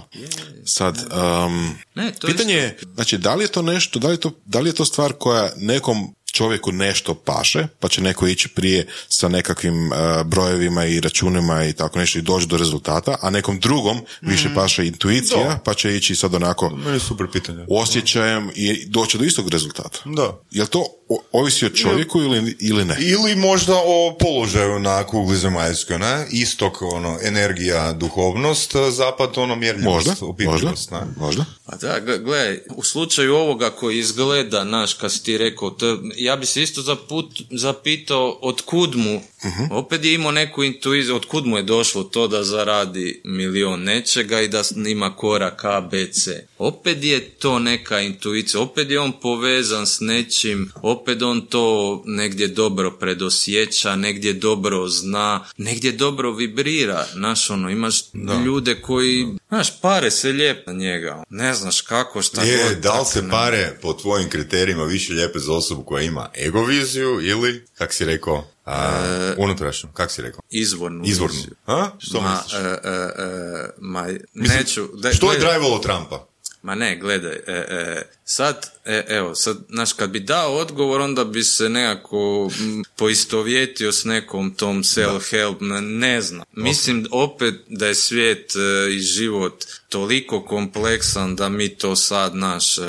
Sad, um, Ne, to pitanje isto. je, znači, da li je to nešto, da li je to, da li je to stvar koja nekom čovjeku nešto paše, pa će neko ići prije sa nekakvim uh, brojevima i računima i tako nešto i doći do rezultata, a nekom drugom više paše intuicija, Da. pa će ići sad onako Meni super pitanje. osjećajem i doći do istog rezultata. Da. Jel to o- ovisi o čovjeku ili, ili ne? Ili možda o položaju na kugli zemaljskoj, ne? Istok, ono, energija, duhovnost, zapad, ono, mjerljivost, Možda, možda, ne? možda. Pa da, gle- gledaj, u slučaju ovoga koji izgleda, naš, kad si ti rekao, to, ja bi se isto zaput, zapitao od kud mu, opet je imao neku intuiziju, od kud mu je došlo to da zaradi milion nečega i da ima korak A, B, C. Opet je to neka intuicija, opet je on povezan s nečim, opet on to negdje dobro predosjeća, negdje dobro zna, negdje dobro vibrira, znaš, ono, imaš ljude koji, znaš, pare se lijep na njega, ne znaš kako, šta Je, god. da li se ne- pare po tvojim kriterijima više lijepe za osobu koja ima egoviziju ili, kak si rekao, a, unutrašnju, kak si rekao? Izvornu. Izvornu. A? Što ma, misliš? e, e, e, ma, Mislim, neću. da- Što je drajvalo Trumpa? Ma ne, gledaj, e, e, sad, e, evo, sad, znaš, kad bi dao odgovor, onda bi se nekako poistovjetio s nekom tom self-help, ne, ne znam. Mislim opet da je svijet e, i život toliko kompleksan da mi to sad, naš, e, e,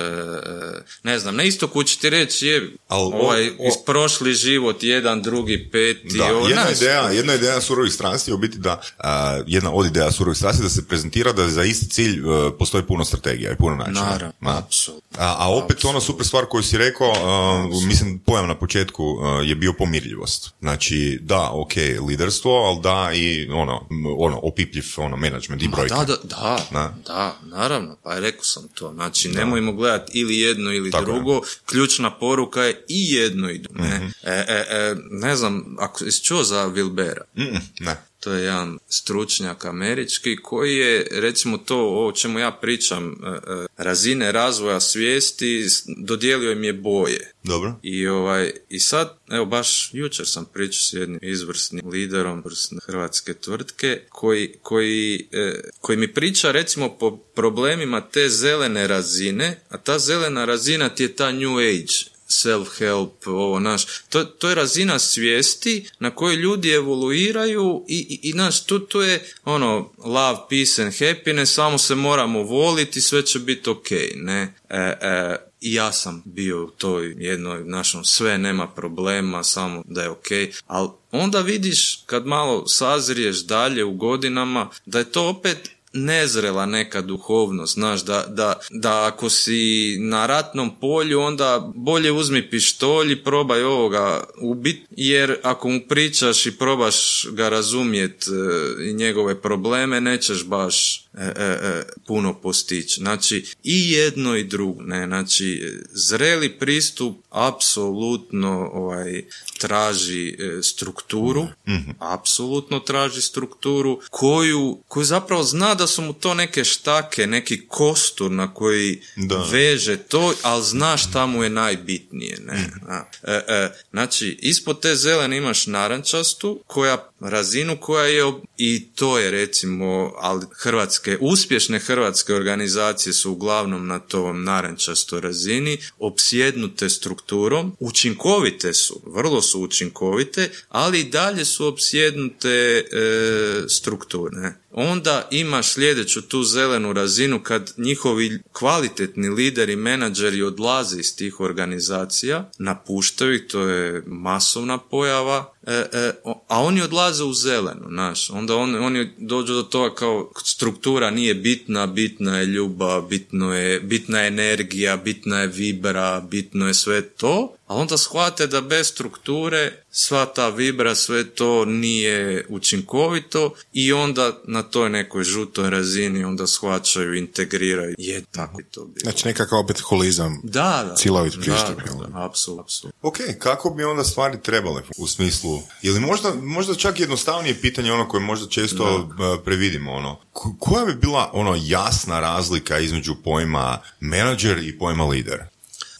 ne znam, na istoku ću ti reći, je, Al, o- ovaj, o- iz prošli život, jedan, drugi, peti, Da, ovo, jedna znaš, ideja, jedna ideja surovih strasti je u biti da, a, jedna od ideja surovih strasti je da se prezentira da za isti cilj e, postoji puno strategija i puno načina. Naravno, apsolutno. A, opet ona super stvar koju si rekao, uh, mislim pojam na početku uh, je bio pomirljivost. Znači, da, ok, liderstvo, ali da i ono, ono opipljiv ono, management i brojke. Da, da, da, Da. da, naravno, pa rekao sam to. Znači, nemojmo gledati ili jedno ili Tako je. drugo. Ključna poruka je i jedno i drugo. Mhm. Ne, e, e, e, ne znam, ako jesi čuo za Wilbera, Mm, ne. To je jedan stručnjak američki koji je, recimo to o čemu ja pričam, e, e, razine razvoja svijesti, dodijelio im je boje. Dobro. I, ovaj, I sad, evo baš jučer sam pričao s jednim izvrsnim liderom izvrsne hrvatske tvrtke koji, koji, e, koji mi priča recimo po problemima te zelene razine, a ta zelena razina ti je ta new age self-help, ovo naš, to, to je razina svijesti na kojoj ljudi evoluiraju i, i, i naš, to, to je ono, love, peace and happiness, samo se moramo voliti, sve će biti ok, ne? E, e, i ja sam bio u toj jednoj našom sve nema problema, samo da je ok, ali onda vidiš kad malo sazriješ dalje u godinama da je to opet nezrela neka duhovnost, znaš, da, da, da ako si na ratnom polju, onda bolje uzmi pištolj i probaj ovoga ubit, jer ako mu pričaš i probaš ga razumjet e, i njegove probleme, nećeš baš e, e, e, puno postići. Znači, i jedno i drugo, ne, znači, zreli pristup apsolutno ovaj, traži e, strukturu, apsolutno traži strukturu koju, koju zapravo zna da su mu to neke štake, neki kostur na koji Da. veže to, ali zna šta mu je najbitnije. Ne? A, e, e, znači, ispod te zelene imaš narančastu, koja razinu koja je, i to je recimo, ali hrvatske, uspješne hrvatske organizacije su uglavnom na tom narančastoj razini, opsjednute strukturom, učinkovite su, vrlo su učinkovite, ali i dalje su opsjednute e, strukture. Onda imaš sljedeću tu zelenu razinu kad njihovi kvalitetni lideri, menadžeri odlaze iz tih organizacija, napuštaju to je masovna pojava, a oni odlaze u zelenu, znaš, onda on, oni dođu do toga kao struktura nije bitna, bitna je ljubav, bitno je, bitna je energija, bitna je vibra, bitno je sve to, a onda shvate da bez strukture sva ta vibra, sve to nije učinkovito i onda na toj nekoj žutoj razini onda shvaćaju, integriraju. Je tako to bilo. Znači nekakav opet holizam. Da, da. Cjelovit Da, pristup, da, da, apsolutno, apsolutno. Ok, kako bi onda stvari trebale u smislu, ili možda, možda čak jednostavnije pitanje ono koje možda često uh, previdimo, ono, ko- koja bi bila ono jasna razlika između pojma menadžer i pojma lider?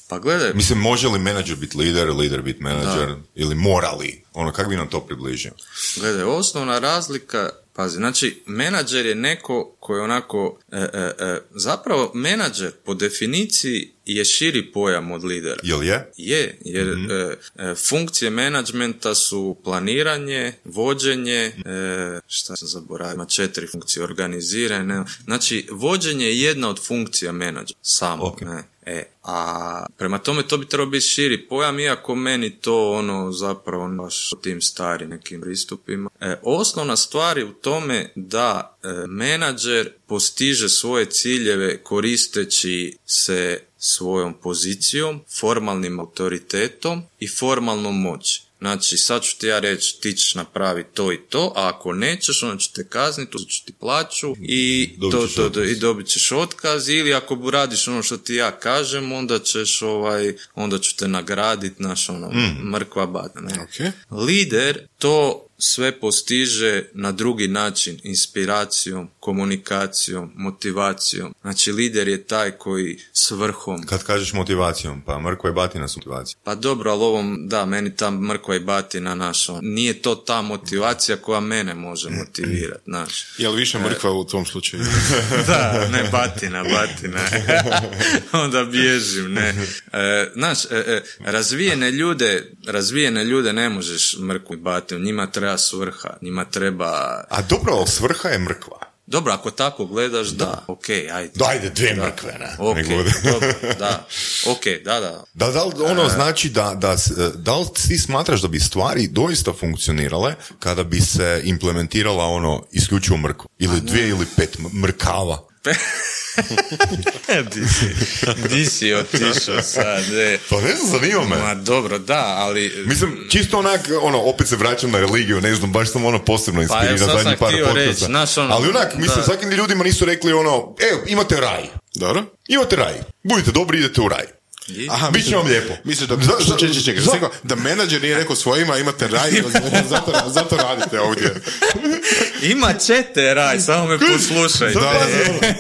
Pa gledaj, Mislim, može li menadžer biti lider, lider biti menadžer, ili mora li? Ono, kako bi nam to približio? Gledaj, osnovna razlika, pazi, znači, menadžer je neko koji onako, e, e, e, zapravo menadžer po definiciji je širi pojam od lidera. Jel je? Je, jer e, e, funkcije menadžmenta su planiranje, vođenje, e, šta sam zaboravio, ima četiri funkcije, organizirane, znači vođenje je jedna od funkcija menadžera, samo, Ok. ne. E, a prema tome to bi trebao biti širi pojam, iako meni to ono zapravo baš tim starim nekim pristupima. E, osnovna stvar je u tome da menadžer postiže svoje ciljeve koristeći se svojom pozicijom, formalnim autoritetom i formalnom moći. Znači, sad ću ti ja reći, ti ćeš napraviti to i to, a ako nećeš, onda ću te kazniti, uzet ću ti plaću i, Dobit to, to, otkaz. i dobit ćeš otkaz, ili ako radiš ono što ti ja kažem, onda ćeš ovaj, onda ću te nagraditi, naš ono, mrkva bada, ne? Ok. Lider to sve postiže na drugi način, inspiracijom, komunikacijom, motivacijom. Znači, lider je taj koji s vrhom Kad kažeš motivacijom, pa mrkva i batina su motivacija. pa dobro, ali ovom, da, meni ta mrkva i batina naša, nije to ta motivacija koja mene može motivirati, znaš. Je li više mrkva u tom slučaju? <laughs> da, ne batina, batina. <laughs> Onda bježim, ne. E, znaš, e, e, razvijene ljude, razvijene ljude ne možeš mrkvu i batinu, njima treba svrha, njima treba... A dobro, svrha je mrkva. Dobro, ako tako gledaš, da, ok, ajde. Dajde dvije Da. mrkve, ne? Ok, dobro, da, ok, da, da. Da, da li ono znači da, da, da li ti smatraš da bi stvari doista funkcionirale kada bi se implementirala ono isključivo mrkva? Ili dvije ili pet mrkava? <laughs> di, si, di si otišao sad? E? Pa ne znam, zanima me. Ma dobro, da, ali... Mislim, čisto onak, ono, opet se vraćam na religiju, ne znam, baš sam ono posebno Pa, inspiriran sam zadnjih par podcasta. znaš, ono, Ali onak, mislim, da. svakim ljudima nisu rekli ono, evo, imate raj. Dobro? Imate raj. Budite dobri, idete u raj. Aha, Bit će vam lijepo. Misliš da, Za- za- čekaj, čekaj, čekaj, za- da menadžer nije rekao svojima imate raj, zato, zato radite ovdje. <laughs> Ima ćete raj, samo me poslušaj. Za- pazi,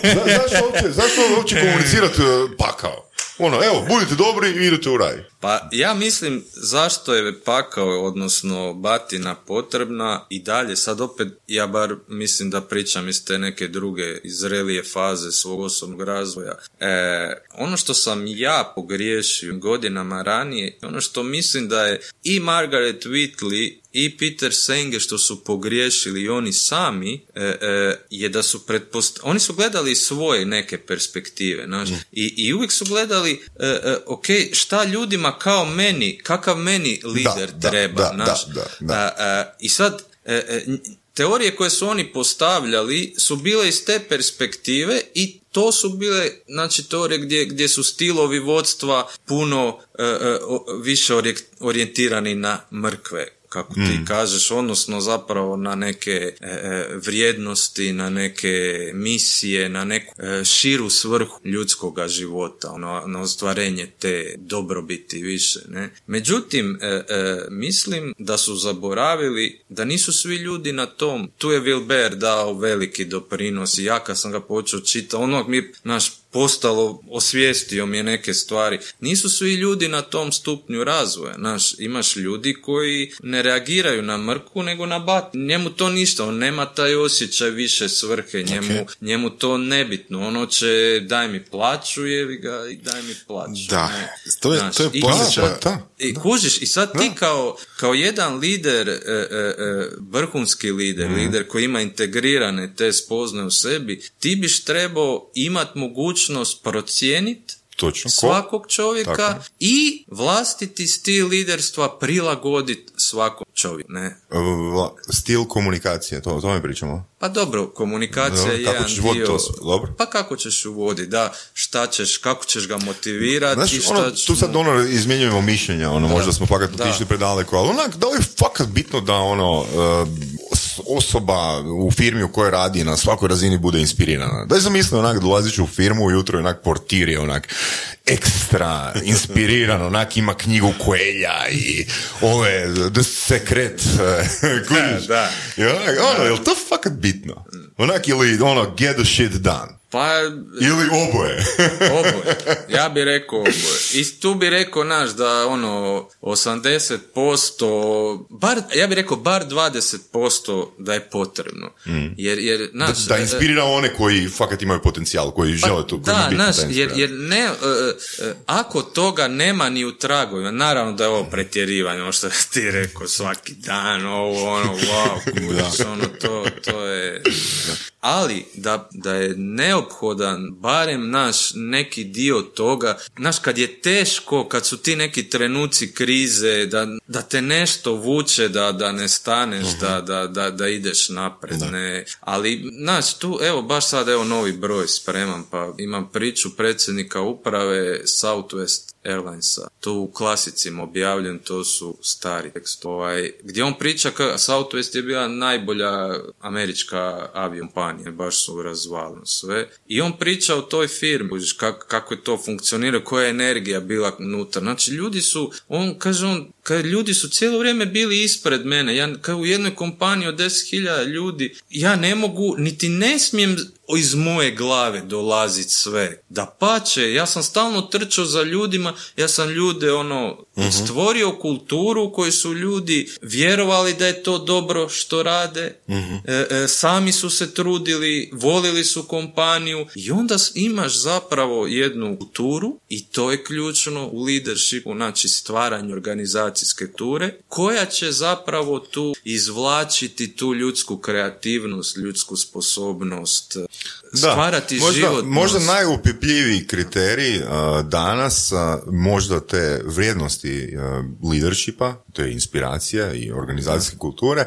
za- zašto uopće, zašto uopće komunicirati uh, pakao? Ono, evo, budite dobri i idete u raj. Pa ja mislim zašto je pakao, odnosno batina potrebna i dalje, sad opet ja bar mislim da pričam iz te neke druge izrelije faze svog osobnog razvoja. E, ono što sam ja pogriješio godinama ranije, ono što mislim da je i Margaret Whitley i Peter Senge što su pogriješili oni sami e, e, je da su pretpost... oni su gledali svoje neke perspektive znaš, i, i uvijek su gledali e, e, ok, šta ljudima kao meni kakav meni lider da, treba da, znaš. da, da, da. A, a, i sad e, e, teorije koje su oni postavljali su bile iz te perspektive i to su bile znači teorije gdje, gdje su stilovi vodstva puno e, e, više orijentirani na mrkve kako ti kažeš, odnosno zapravo na neke e, e, vrijednosti, na neke misije, na neku e, širu svrhu ljudskoga života, ono, na ostvarenje te dobrobiti više. Ne? Međutim, e, e, mislim da su zaboravili da nisu svi ljudi na tom. Tu je Wilber dao veliki doprinos i ja kad sam ga počeo čitati, onog mi, naš postalo, osvijestio mi je neke stvari. Nisu svi ljudi na tom stupnju razvoja. Znaš, imaš ljudi koji ne reagiraju na mrku, nego na bat. Njemu to ništa, on nema taj osjećaj više svrhe, njemu, njemu to nebitno. Ono će daj mi plaću, jevi ga i daj mi plaću. Da, ne. to je- to je i-. Pa, da. i kužiš, i sad ti kao, kao jedan lider, e, e, e, vrhunski lider, lider koji ima integrirane te spoznaje u sebi, ti biš trebao imat mogućnost procijeniti Točno. Ko? svakog čovjeka Tako. i vlastiti stil liderstva prilagoditi svakom čovjeku. Ne? Vla- Stil komunikacije, to, o tome pričamo. Pa dobro, komunikacija Dobro, je kako jedan ćeš voditi dio... to? Dobro. Pa kako ćeš uvoditi, da, šta ćeš, kako ćeš ga motivirati Znaš, i šta ono, ćeš tu sad ono izmjenjujemo mišljenja, ono, možda smo fakat Da. otišli predaleko, ali onak, da li je fakat bitno da ono, uh, osoba u firmi u kojoj radi na svakoj razini bude inspirirana. Daj zamisli onak, dolazit ću u firmu ujutro onak portir je onak ekstra inspiriran, onak ima knjigu Coelha i ove, The Secret, <laughs> kužiš? Da. I onak, ono, je to fakat bitno? Onak, ili ono, get the shit done? Pa, Ili oboje? <laughs> Oboje. Ja bi rekao oboje. I tu bi rekao, naš, da ono, 80%, bar, ja bi rekao bar 20% da je potrebno. Jer, jer, naš, da inspirira one koji fakat imaju potencijal, koji žele to, koji Pa, da, ta jer, jer ne, e, e, ako toga nema ni u tragovima, naravno da je ovo pretjerivanje, ono što <laughs> ti rekao, svaki dan, ovo, ono, wow, <laughs> kudiš, ono, to, to je... Ali, da, da je neophodan, barem naš neki dio toga, znaš, kad je teško, kad su ti neki trenuci krize, da, da te nešto vuče, da, da ne staneš, da, da, da, da ideš napred, ne. Ali, znaš, tu, evo, baš sad, evo, novi broj spreman, pa imam priču predsjednika uprave Southwest Airlinesa. To u klasicima objavljen, to su stari tekst. Ovaj, gdje on priča kako Southwest je bila najbolja američka aviokompanija, baš su razvalili sve. I on priča o toj firmi, kako, kako je to funkcionira, koja je energija bila unutra. Znači, ljudi su, on kaže, on, kaže, ljudi su cijelo vrijeme bili ispred mene. Ja, kao u jednoj kompaniji od 10.000 ljudi, ja ne mogu, niti ne smijem iz moje glave dolaziti sve. Da pače, ja sam stalno trčao za ljudima, ja sam ljude ono stvorio kulturu u kojoj su ljudi vjerovali da je to dobro što rade, e, e, sami su se trudili, volili su kompaniju i onda imaš zapravo jednu kulturu i to je ključno u leadershipu, znači stvaranju organizacijske kulture, koja će zapravo tu izvlačiti tu ljudsku kreativnost, ljudsku sposobnost, stvarati možda, život. Možda najupipljiviji kriterij uh, danas, uh, možda te vrijednosti uh, leadershipa, to je inspiracija i organizacijske kulture,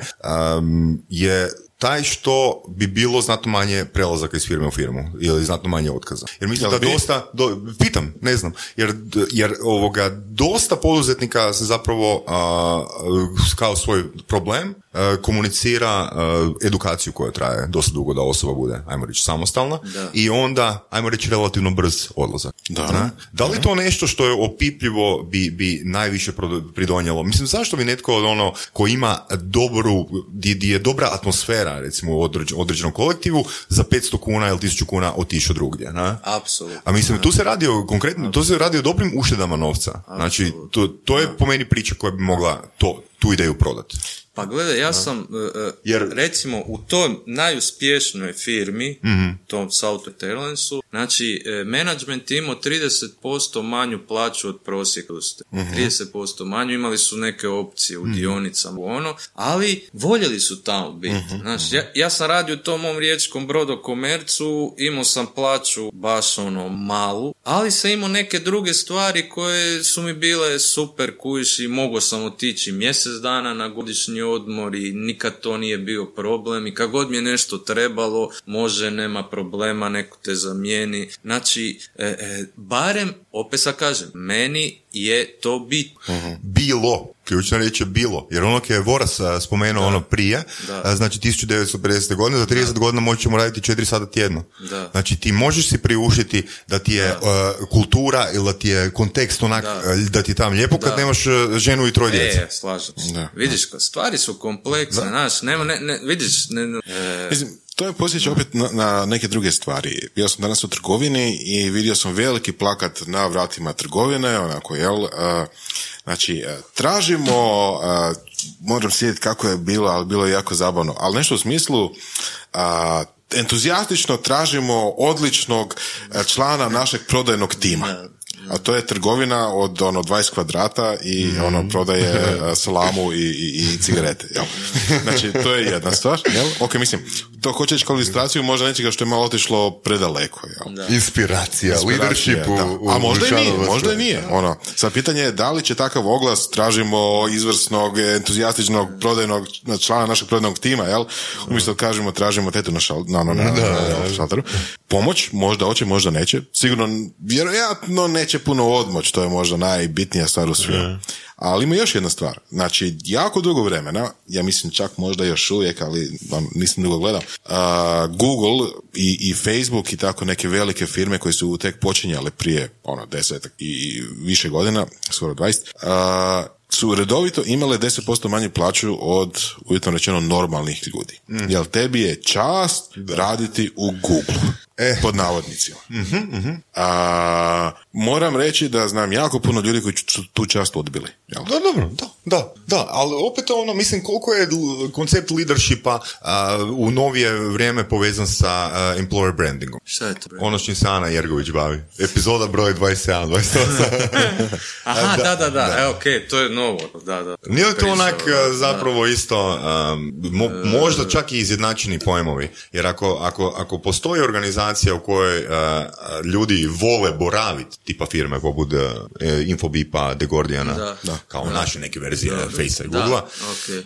um, je taj što bi bilo znatno manje prelazaka iz firme u firmu ili znatno manje otkaza. Jer mislim da dosta, do, pitam, ne znam, jer, jer ovoga, dosta poduzetnika se zapravo a, kao svoj problem komunicira a, edukaciju koja traje dosta dugo da osoba bude, ajmo reći, samostalna Da. i onda, ajmo reći, relativno brz odlazak. Da. Ne? Da li to nešto što je opipljivo bi, bi najviše pridonijelo? Mislim, zašto bi netko od ono ko ima dobru, di, di je dobra atmosfera, recimo u određ- određenom kolektivu, za 500 kuna ili 1000 kuna otišao drugdje, ne? Apsolutno. A mislim, tu se radi o konkretno, tu se radi o dobrim uštedama novca. Znači, to, to je po meni priča koja bi mogla to, tu ideju prodati. Pa gledaj, ja sam, e, Jer- recimo, u toj najuspješnoj firmi, Mhm. tom Southwest Airlinesu, znači, e, management je imao 30% manju plaću od prosjeka. Mhm. 30% manju, imali su neke opcije u dionicama, u ono, ali voljeli su tamo biti. Znači, ja, ja sam radio u tom mom riječkom brodokomercu, imao sam plaću baš ono malu, ali sam imao neke druge stvari koje su mi bile super kujiš i mogao sam otići mjesec dana na godišnji odmor i nikad to nije bio problem i kad god mi je nešto trebalo, može, nema problema, neko te zamijeni. Znači, e, e, barem, opet sad kažem, meni je to bitno. Bilo, ključna riječ je bilo, jer ono je Voras spomenuo ono prije, Da. znači 1950. godine, za 30 godina moćemo raditi 4 sata tjedno. Da. Znači ti možeš si priuštiti da ti je a, kultura ili da ti je kontekst onak, Da. da ti je tam lijepo kad Da. nemaš ženu i troje djece. E, slažem se. Da. Vidiš, ka- stvari su kompleksne, znaš, nema, ne, ne, vidiš, ne, ne, e, Mislim, to je posjeća opet na, na neke druge stvari. Bio sam danas u trgovini i vidio sam veliki plakat na vratima trgovine, onako, jel? a, znači, a, tražimo, a, moram sjetiti kako je bilo, ali bilo je jako zabavno, ali nešto u smislu, entuzijastično tražimo odličnog člana našeg prodajnog tima. A to je trgovina od ono 20 kvadrata i ono prodaje <laughs> salamu i, i, i cigarete. Jel? Znači, to je jedna stvar. Jel? Ok, mislim, to hoćeš kao ilustraciju možda nečega što je malo otišlo predaleko. Jel? Inspiracija, Inspiracija, leadership u, u A možda i nije, možda i nije. Ono, sad pitanje je da li će takav oglas tražimo izvrsnog, entuzijastičnog prodajnog člana našeg prodajnog tima, jel? Umjesto da kažemo tražimo tetu na, šal, na, na, na, na šalteru. Pomoć, možda hoće, možda neće. Sigurno, vjerojatno neće puno odmoć, to je možda najbitnija stvar u svemu. Ali ima još jedna stvar. Znači, jako dugo vremena, ja mislim čak možda još uvijek, ali on, nisam dugo gledao, Google i, i Facebook i tako neke velike firme koje su tek počinjale prije ono, desetak i, više godina, skoro 20, a, su redovito imale 10% manju plaću od, uvjetno rečeno, normalnih ljudi. Jel tebi je čast raditi u Google? Eh. Pod navodnicima. A, moram reći da znam jako puno ljudi koji su tu čast odbili. Jel? Da, dobro, da, da, da, ali opet ono, mislim, koliko je koncept leadershipa a, u novije vrijeme povezan sa a, employer brandingom. šta je to? bre? Ono čim se Ana Jergović bavi. Epizoda broj 27, 28. <laughs> Aha, <laughs> da, da, da, da, da. e, ok, to je novo, da, da. Nije li to onak da, a, zapravo isto, um, mo- možda čak i izjednačeni pojmovi, jer ako, ako, ako postoji organizacija u kojoj a, ljudi vole boraviti, tipa firme poput a, e, Infobipa, The Guardiana, Da. Da. kao naše neke verzije Facea i Da, Googlea, ok.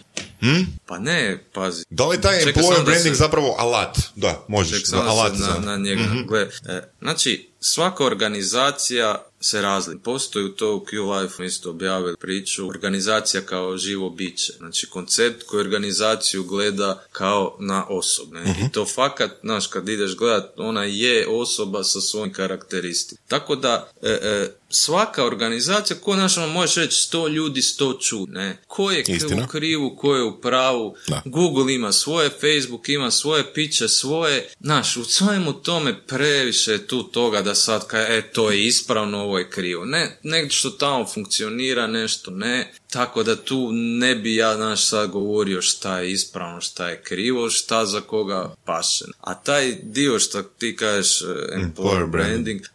Pa ne, pazi. da li je taj Čekaj employer branding se- zapravo alat? Da, možeš, da, alat na, za... na njega. Gle, e, znači, svaka organizacija se razli. Postoji u to u Q-Life, mi ste objavili priču, organizacija kao živo biće. Znači, koncept koji organizaciju gleda kao na osobe. I to fakat, znaš, kad ideš gledat, ona je osoba sa svojim karakteristikama. Tako da, e, e, svaka organizacija, ko ono, možeš reći sto ljudi, sto čud, ne? Ko je Istina. u krivu, ko je u pravu, Da. Google ima svoje, Facebook ima svoje piće, svoje, znaš, u svemu tome previše je tu toga da sad kaj, e, to je ispravno, ovo je krivo. Ne, nešto tamo funkcionira, nešto ne, tako da tu ne bi ja, znaš, sad govorio šta je ispravno, šta je krivo, šta za koga paše. A taj dio što ti kažeš, e, employer branding, e,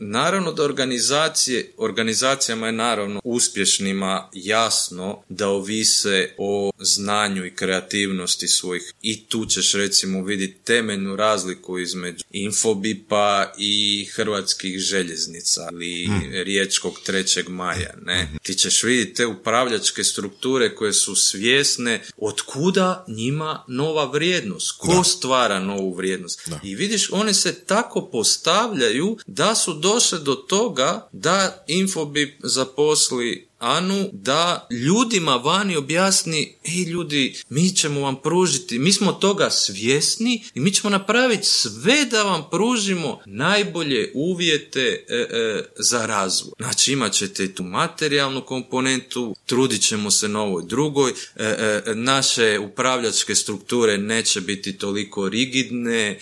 naravno da organizacije, organizacijama je naravno uspješnima jasno da ovise o znanju i kreativnosti svojih i tu ćeš recimo vidjeti temeljnu razliku između Infobipa i hrvatskih željeznica ili riječkog trećeg maja, ne. Ti ćeš vidjeti te upravljačke strukture koje su svjesne od kuda njima nova vrijednost, ko stvara novu vrijednost. I vidiš, one se tako postavljaju da su došle do toga da Infobip zaposli Anu da ljudima vani objasni, ej ljudi, mi ćemo vam pružiti, mi smo toga svjesni i mi ćemo napraviti sve da vam pružimo najbolje uvjete e, e, za razvoj. Znači imat ćete i tu materijalnu komponentu, trudit ćemo se na ovoj drugoj, e, naše upravljačke strukture neće biti toliko rigidne,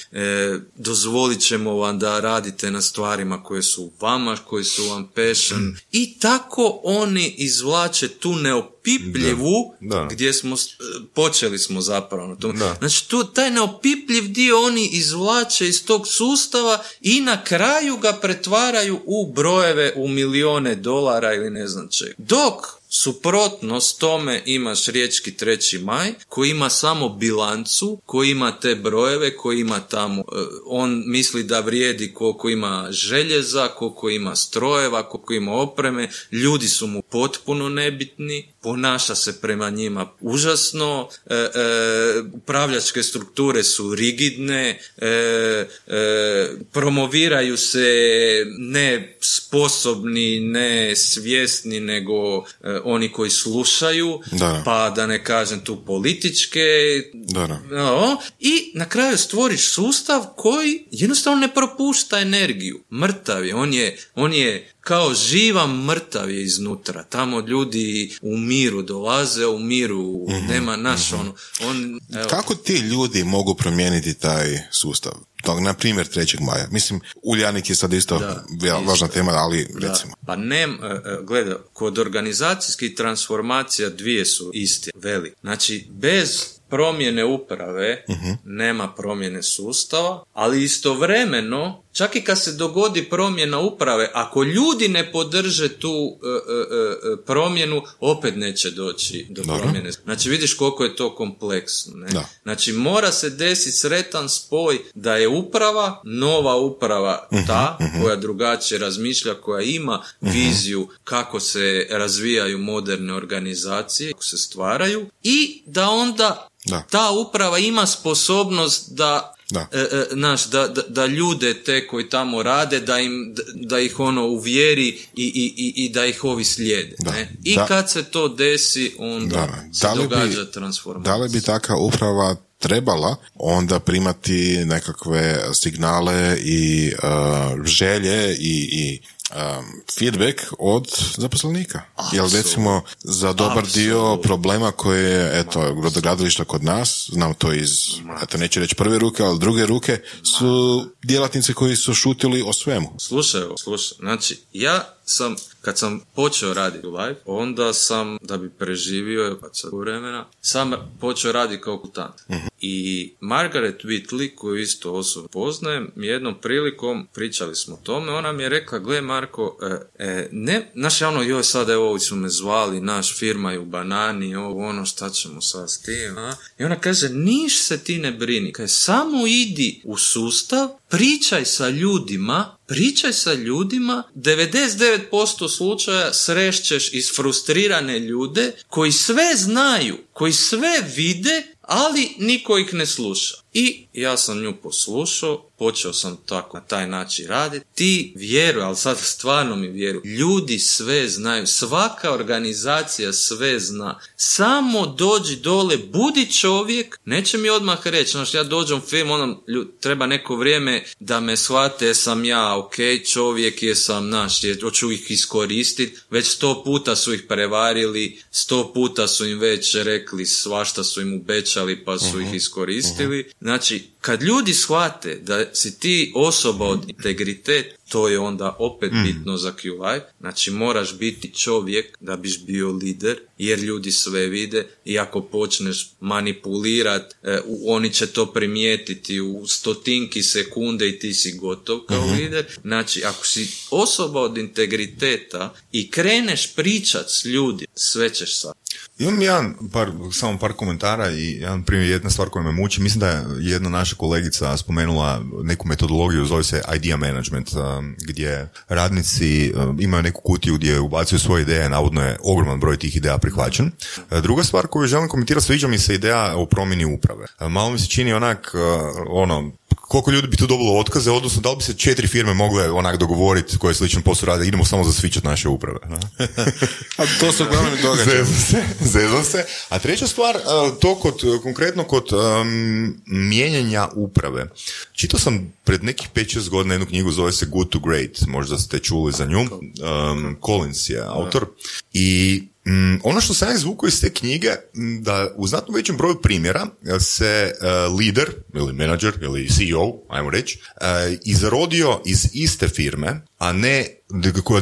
dozvolit ćemo vam da radite na stvarima koje su vama, koje su vam passion i tako oni izvlače tu neopipljivu, gdje smo, počeli smo zapravo na tom. Znači, tu, taj neopipljiv dio oni izvlače iz tog sustava i na kraju ga pretvaraju u brojeve, u milijone dolara ili ne znam čega. Dok Suprotnost tome imaš riječki treći maj koji ima samo bilancu, koji ima te brojeve, koji ima tamo, e, on misli da vrijedi koliko ima željeza, koliko ima strojeva, koliko ima opreme, ljudi su mu potpuno nebitni, ponaša se prema njima užasno, e, e, upravljačke strukture su rigidne, promoviraju se ne sposobni, ne svjesni, nego oni koji slušaju, pa da ne kažem tu političke, da, i na kraju stvoriš sustav koji jednostavno ne propušta energiju. Mrtav je, on je, on je kao živa mrtav je iznutra. Tamo ljudi u miru dolaze, u miru mhm, nema naš mhm. ono. On, Kako ti ljudi mogu promijeniti taj sustav? tog, na primjer 3. maja. Mislim, Uljanik je sad isto, da, važna tema, ali recimo. Pa ne, e, gleda, kod organizacijskih transformacija dvije su isti, veli. Znači, bez promjene uprave, uh nema promjene sustava, ali istovremeno, čak i kad se dogodi promjena uprave, ako ljudi ne podrže tu uh, uh, promjenu, opet neće doći do promjene. Znači vidiš koliko je to kompleksno. Ne? Znači mora se desiti sretan spoj da je uprava, nova uprava mhm, ta, mhm. koja drugačije razmišlja, koja ima viziju kako se razvijaju moderne organizacije, kako se stvaraju i da onda da. Ta uprava ima sposobnost da da. E, e, naš, da, da, da, ljude te koji tamo rade, da, im, da ih ono uvjeri i, i, i, da ih ovi slijede. Ne? I kad se to desi, onda se da događa bi, transformacija. Da li bi taka uprava trebala onda primati nekakve signale i uh, želje i, i um, feedback od zaposlenika. Jer recimo za dobar dio problema koje eto, brodogradilišta kod nas, znam to iz, eto neću reći prve ruke, ali druge ruke, su djelatnici koji su šutili o svemu. Slušaj, slušaj, znači ja sam, kad sam počeo raditi u live, onda sam, da bi preživio, pa sad vremena, sam počeo raditi kao kutant. Mhm. I Margaret Whitley, koju isto osobno poznajem, jednom prilikom pričali smo o tome, ona mi je rekla, gle Marko, e, e, ne, naš ono, joj sad evo su me zvali, naš firma je u banani, ovo ono, šta ćemo sad s tim, a? I ona kaže, niš se ti ne brini, kaže, samo idi u sustav, pričaj sa ljudima, pričaj sa ljudima, 99% slučaja srešćeš isfrustrirane ljude koji sve znaju, koji sve vide, ali niko ih ne sluša. I ja sam nju poslušao, počeo sam tako na taj način raditi. Ti vjeruj, ali sad stvarno mi vjeruj, ljudi sve znaju, svaka organizacija sve zna. Samo dođi dole, budi čovjek, neće mi odmah reći, znaš, ja dođem u film, ono, treba neko vrijeme da me shvate, sam ja, ok, čovjek je sam naš, hoću ih iskoristiti, već sto puta su ih prevarili, sto puta su im već rekli svašta su im ubećali pa su ih mhm. iskoristili. Mhm. Znači, kad ljudi shvate da si ti osoba od integritet, to je onda opet mm. bitno za Q-Life. Znači moraš biti čovjek da biš bio lider, jer ljudi sve vide i ako počneš manipulirat, e, oni će to primijetiti u stotinki sekunde i ti si gotov kao mm lider. Znači ako si osoba od integriteta i kreneš pričat s ljudi, sve ćeš sad. Imam jedan par, samo par komentara i jedan primjer, jedna stvar koja me muči. Mislim da je jedna naša kolegica spomenula neku metodologiju, zove se idea management, um, gdje radnici um, imaju neku kutiju gdje ubacuju svoje ideje, navodno je ogroman broj tih ideja prihvaćen. Uh, druga stvar koju želim komentirati, sviđa mi se ideja o promjeni uprave. Uh, malo mi se čini onak, uh, ono, koliko ljudi bi tu dobilo otkaze, odnosno da li bi se četiri firme mogle onak dogovoriti koje sličan posao rade, idemo samo zasvičati naše uprave. <laughs> A to se uglavnom događa. Zezam se, A treća stvar, e, to kod, konkretno kod um, mijenjanja uprave. Čitao sam pred nekih 5-6 godina jednu knjigu, zove se Good to Great, možda ste čuli za nju. Um, Collins je autor. I ono što sam izvukao iz te knjige, da u znatno većem broju primjera se uh, lider ili menadžer ili CEO, ajmo reći, uh, izrodio iz iste firme, a ne,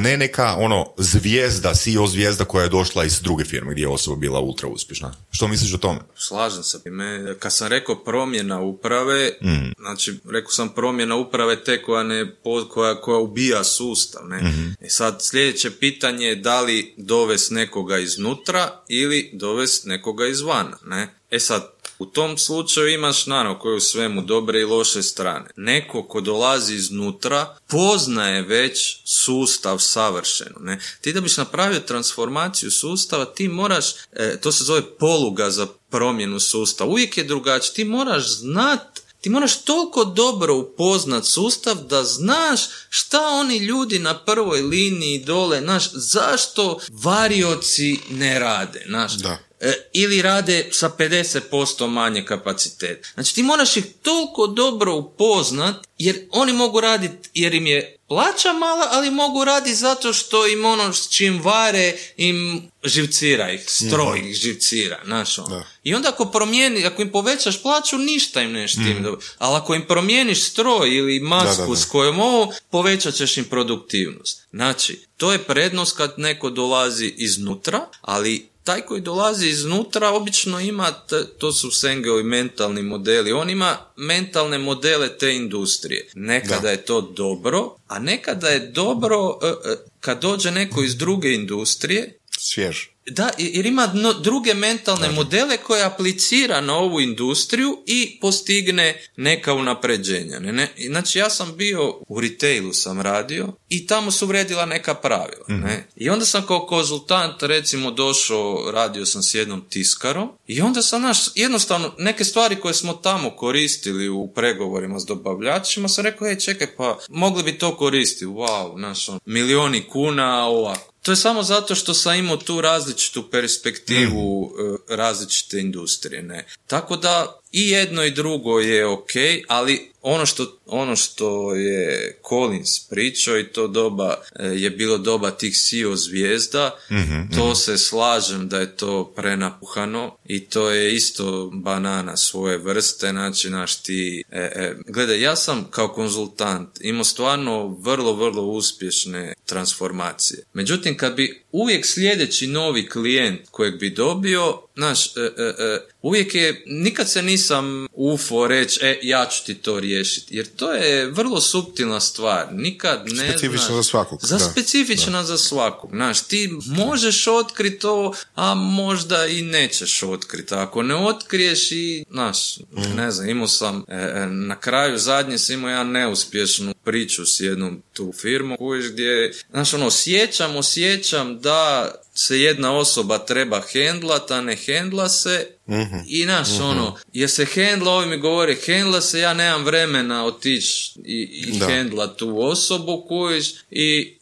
ne neka ono zvijezda, CEO zvijezda koja je došla iz druge firme gdje je osoba bila ultra uspješna. Što misliš o tome? Slažem se. Me, kad sam rekao promjena uprave, mm. znači rekao sam promjena uprave te koja, ne, koja, koja ubija sustav. Ne? mm E sad sljedeće pitanje je da li dovest nekoga iznutra ili dovest nekoga izvana. Ne? E sad, u tom slučaju imaš naravno koje u svemu dobre i loše strane. Neko ko dolazi iznutra poznaje već sustav savršeno. Ne? Ti da biš napravio transformaciju sustava, ti moraš, e, to se zove poluga za promjenu sustava. Uvijek je drugačije. Ti moraš znat ti moraš toliko dobro upoznat sustav da znaš šta oni ljudi na prvoj liniji dole, znaš, zašto varioci ne rade, znaš. Da. E, ili rade sa 50% manje kapaciteta. Znači ti moraš ih toliko dobro upoznat jer oni mogu raditi jer im je plaća mala, ali mogu raditi zato što im ono s čim vare im živcira ih, stroj ih živcira, znaš ono. I onda ako promijeni, ako im povećaš plaću, ništa im ne štim. Mm. Ali ako im promijeniš stroj ili masku s kojom ovo, povećat ćeš im produktivnost. Znači, to je prednost kad neko dolazi iznutra, ali taj koji dolazi iznutra obično ima, to su Sengeovi mentalni modeli, on ima mentalne modele te industrije. Nekada je to dobro, a nekada je dobro e, e, kad dođe neko iz druge industrije. Svjež. Da, jer ima druge mentalne modele koje aplicira na ovu industriju i postigne neka unapređenja. Ne, ne? Znači ja sam bio u retailu sam radio i tamo su vredila neka pravila. Ne? Mhm. I onda sam kao konzultant recimo došao, radio sam s jednom tiskarom i onda sam naš, jednostavno neke stvari koje smo tamo koristili u pregovorima s dobavljačima sam rekao, ej čekaj pa mogli bi to koristiti, wow, naš on, milioni kuna ovako. To je samo zato što sam imao tu različitu perspektivu mm. različite industrije. Ne? Tako da i jedno i drugo je ok, ali ono što, ono što je Collins pričao i to doba e, je bilo doba tih CEO zvijezda, mhm, to mhm. se slažem da je to prenapuhano i to je isto banana svoje vrste, znači naš ti... E, e, gledaj, ja sam kao konzultant imao stvarno vrlo, vrlo uspješne transformacije. Međutim, kad bi uvijek sljedeći novi klijent kojeg bi dobio, znaš, e, e, e, uvijek je, nikad se nisam ufo reći, e, ja ću ti to riješiti, jer to je vrlo suptilna stvar, nikad ne Specifična za svakog. Za specifična za svakog, znaš, ti možeš otkriti to, a možda i nećeš otkriti, ako ne otkriješ i, znaš, mhm. ne znam, imao sam, na kraju zadnje sam imao jedan neuspješnu priču s jednom tu firmom, gdje, znaš, ono, osjećam, osjećam da se jedna osoba treba hendlat, a ne hendla se. Uh i naš uh ono, je se hendla, ovi mi govore hendla se, ja nemam vremena otići i, i hendla tu osobu kojiš i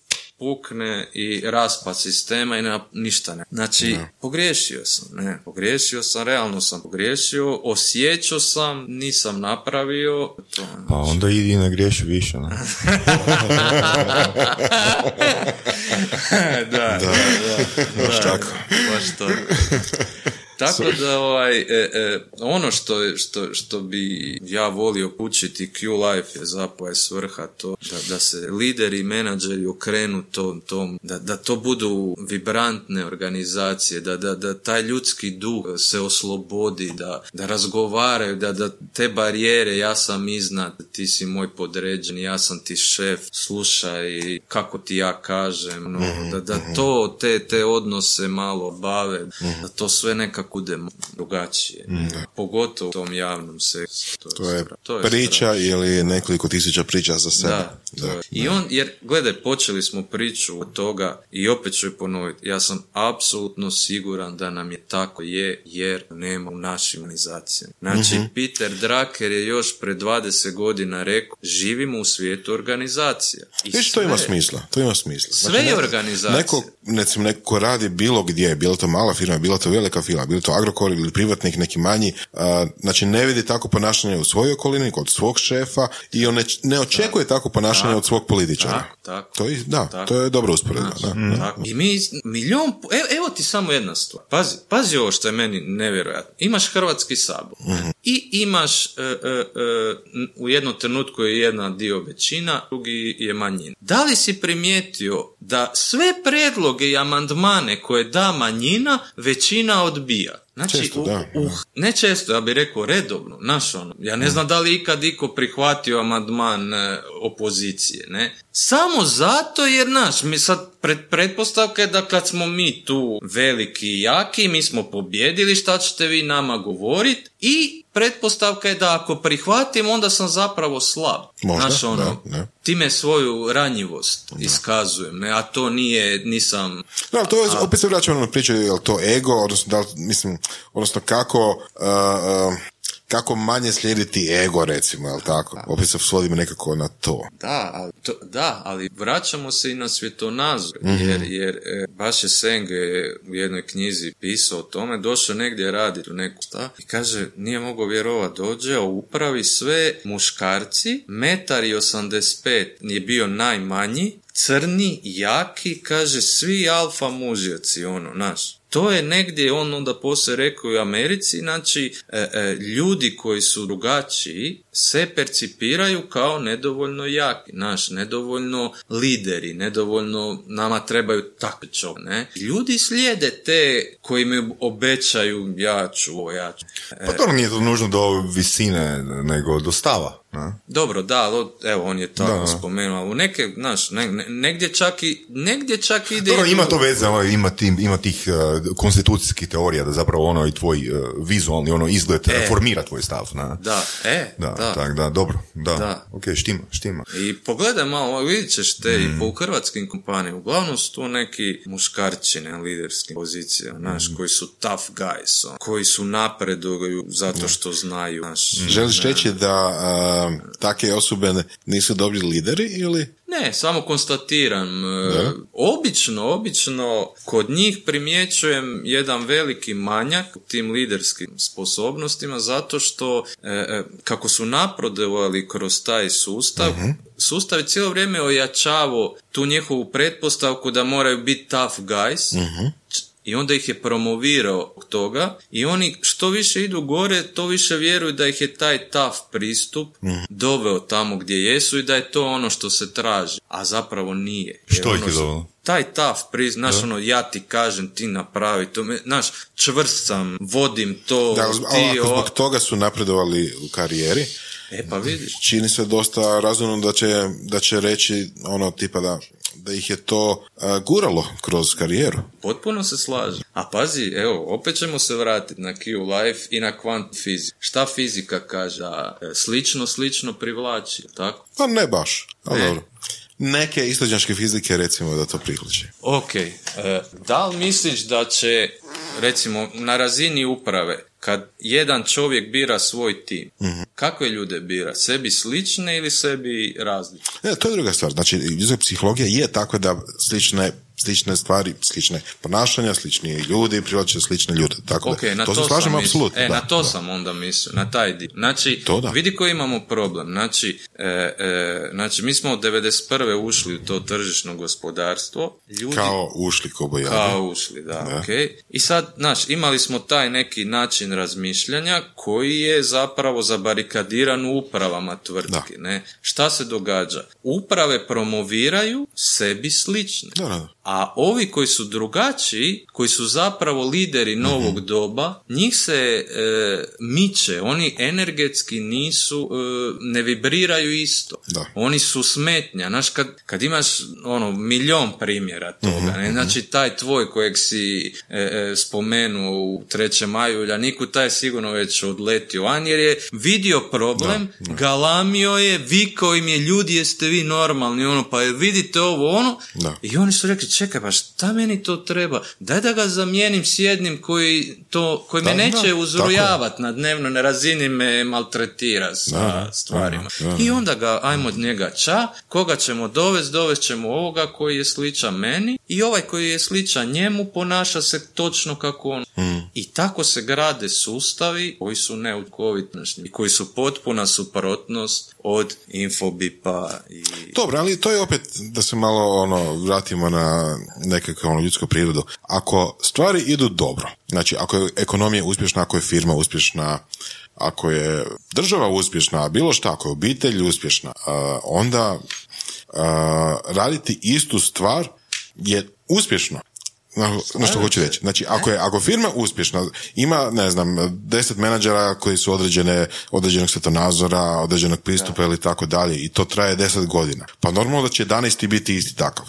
pukne i raspad sistema i nema ništa ne. Znači, pogriješio sam, ne, pogriješio sam, realno sam pogriješio, osjećao sam, nisam napravio. To, znači. Pa onda idi i ne griješi više, ne? da, <laughs> da, da, da, baš tako. Baš to. <laughs> Tako da ovaj, e, e, ono što, je- što, što bi ja volio učiti Q Life je zapravo je svrha to da, da se lideri i menadžeri okrenu tom, tom da, da to budu vibrantne organizacije, da, da, da taj ljudski duh se oslobodi, da, da razgovaraju, da, da te barijere, ja sam iznad, ti si moj podređeni, ja sam ti šef, slušaj kako ti ja kažem, no, da, da to, te, te odnose malo bave, da to sve nekako bude drugačije. Pogotovo u tom javnom sektoru. To je To je priča ili nekoliko tisuća priča za sebe. da, to je. I on, jer, gledaj, počeli smo priču od toga i opet ću je ponoviti. Ja sam apsolutno siguran da nam je tako je, jer nema u našim organizacijama. Znači, Peter Drucker je još pre 20 godina rekao, živimo u svijetu organizacija. I Viš, to ima smisla, to ima smisla. Sve je neko- organizacija. Neko, recimo, neko ko radi bilo gdje, bilo to mala firma, bilo to velika firma, bilo to Agrokor ili privatnik, neki manji, znači ne vidi tako ponašanje u svojoj okolini, kod svog šefa i on ne, ne očekuje tako ponašanje od svog političara. Tako, tako. To je, da, Tako. to je dobro usporedba. Da. Tako. I mi milion, evo, evo ti samo jedna stvar. Pazi, pazi ovo što je meni nevjerojatno. Imaš Hrvatski sabor i imaš e, e, e, u jednom trenutku je jedna dio većina, drugi je manjina. Da li si primijetio da sve predloge i amandmane koje da manjina, većina odbija? Znači, Često, u- da, u- ne često, ja bih rekao redovno, naš ono. Ja ne znam da li ikad iko prihvatio amandman e, opozicije, ne? Samo zato jer, naš, mi sad pred, pretpostavka je da kad smo mi tu veliki i jaki, mi smo pobjedili, šta ćete vi nama govoriti i pretpostavka je da ako prihvatim, onda sam zapravo slab. Možda, Znaš, ono, da, da. time svoju ranjivost iskazujem, ne? A to nije, nisam... Da, ali to je, opet se vraćamo na priču, je li to ego, odnosno, da li, mislim, odnosno kako, uh, uh, kako manje slijediti ego, recimo, jel tako? Opet se svodimo nekako na to. Da, ali, to, da, ali vraćamo se i na svjetonazor, Mhm. jer, jer e, baš je Senge u jednoj knjizi pisao o tome, došao negdje raditi u neku sta i kaže, nije mogao vjerovat, dođe, a u upravi sve muškarci, metar i 85 je bio najmanji, crni, jaki, kaže, svi alfa mužjaci, ono, naš. To je negdje, on onda poslije rekao i u Americi, znači, e, e, ljudi koji su drugačiji se percipiraju kao nedovoljno jaki, naš, nedovoljno lideri, nedovoljno, nama trebaju čovjek, ne? Ljudi slijede te koji mi obećaju, ja ću, ovo, ja ću. Pa dobro, nije to nužno do visine, nego do stava. Ne? Dobro, da, ali evo, on je tako Da. spomenuo, u neke, znaš, ne- ne- negdje čak i, negdje čak ide... Dobro, ima to veze, ono, ima, tim, ima tih uh, konstitucijskih teorija da zapravo ono i tvoj uh, vizualni ono izgled E. formira tvoj stav. Na? Da, e, Da, da. Tak, da, dobro, da, Da. ok, štima, štima. I pogledaj malo, vidit ćeš te Mm. i po hrvatskim kompanijama, uglavnom su tu neki muškarčine liderskim pozicijama, znaš, Mm. koji su tough guys, on, koji su napreduju zato što znaju, znaš. Mm. Želiš reći da uh, takve osobe nisu dobri lideri ili? Ne, samo konstatiram. e, Obično, obično kod njih primjećujem jedan veliki manjak u tim liderskim sposobnostima zato što e, e, kako su napredovali kroz taj sustav, sustav je cijelo vrijeme ojačavao tu njihovu pretpostavku da moraju biti tough guys. I onda ih je promovirao toga. I oni što više idu gore, to više vjeruju da ih je taj tough pristup doveo tamo gdje jesu i da je to ono što se traži, a zapravo nije. Jer Što ih ono je što- dovelo? Taj tough pristup, znaš ono, ja ti kažem, ti napravi to, me- znaš, čvrst sam, vodim to, Da, ali ti ako o- zbog toga su napredovali u karijeri, E pa vidiš. čini se dosta razumno da će, da će reći ono tipa da, da ih je to a, guralo kroz karijeru. Potpuno se slažem. A pazi, evo, opet ćemo se vratiti na Q Life i na kvant fiziku. Šta fizika kaže? E, Slično, slično privlači, tako? Pa ne baš, ali Ne. dobro. Neke istođanske fizike recimo da to prihvaće. Ok, e, da li misliš da će, recimo, na razini uprave, kad jedan čovjek bira svoj tim, kakve ljude bira? Sebi slične ili sebi različite? Ne, to je druga stvar. Znači, ljudska psihologija je takva da slične slične stvari, slične ponašanja, slični ljudi, privlače slične ljude. Tako Ok, da, na to, to, se slažem apsolutno. E, da, na to da. sam onda mislio, na taj dio. Znači, To da. vidi koji imamo problem. Znači, e, e, znači, mi smo od 91. ušli u to tržišno gospodarstvo. Ljudi Kao ušli kobojade. kao ušli, da, Da. ok. I sad, znaš, imali smo taj neki način razmišljanja koji je zapravo zabarikadiran u upravama tvrtki, ne? Šta se događa? Uprave promoviraju sebi slične. Da, da. A ovi koji su drugačiji, koji su zapravo lideri novog Mhm. doba, njih se e, miče, oni energetski nisu, e, ne vibriraju isto. Da. Oni su smetnja. Znaš, kad, kad imaš ono, milion primjera toga, Mhm, ne? znači taj tvoj kojeg si e, e, spomenuo u trećem maju Uljaniku, taj je sigurno već odletio van jer je vidio problem, galamio je, vikao im je ljudi jeste vi normalni, ono, pa vidite ovo, ono, Da. i oni su rekli, čekaj, pa šta meni to treba? Daj da ga zamijenim s jednim koji, to, koji me Da, neće da, uzrujavati na dnevnoj razini, me maltretira sa Da, stvarima. da, da. I onda ga, ajmo od njega ča, koga ćemo dovesti, dovest ćemo ovoga koji je sličan meni i ovaj koji je sličan njemu ponaša se točno kako on. Mm. I tako se grade sustavi koji su neučinkoviti i koji su potpuna suprotnost od infobipa i... Dobro, ali to je opet da se malo ono vratimo na nekakvu ono, ljudsku prirodu. Ako stvari idu dobro, znači ako je ekonomija uspješna, ako je firma uspješna, ako je država uspješna, bilo šta, ako je obitelj uspješna, onda raditi istu stvar je uspješno. Na, na što hoću reći. Znači, ako je ako firma uspješna, ima, ne znam, deset menadžera koji su određene, određenog svjetonazora, određenog pristupa ili tako dalje i to traje deset godina. Pa normalno da će 11. biti isti takav.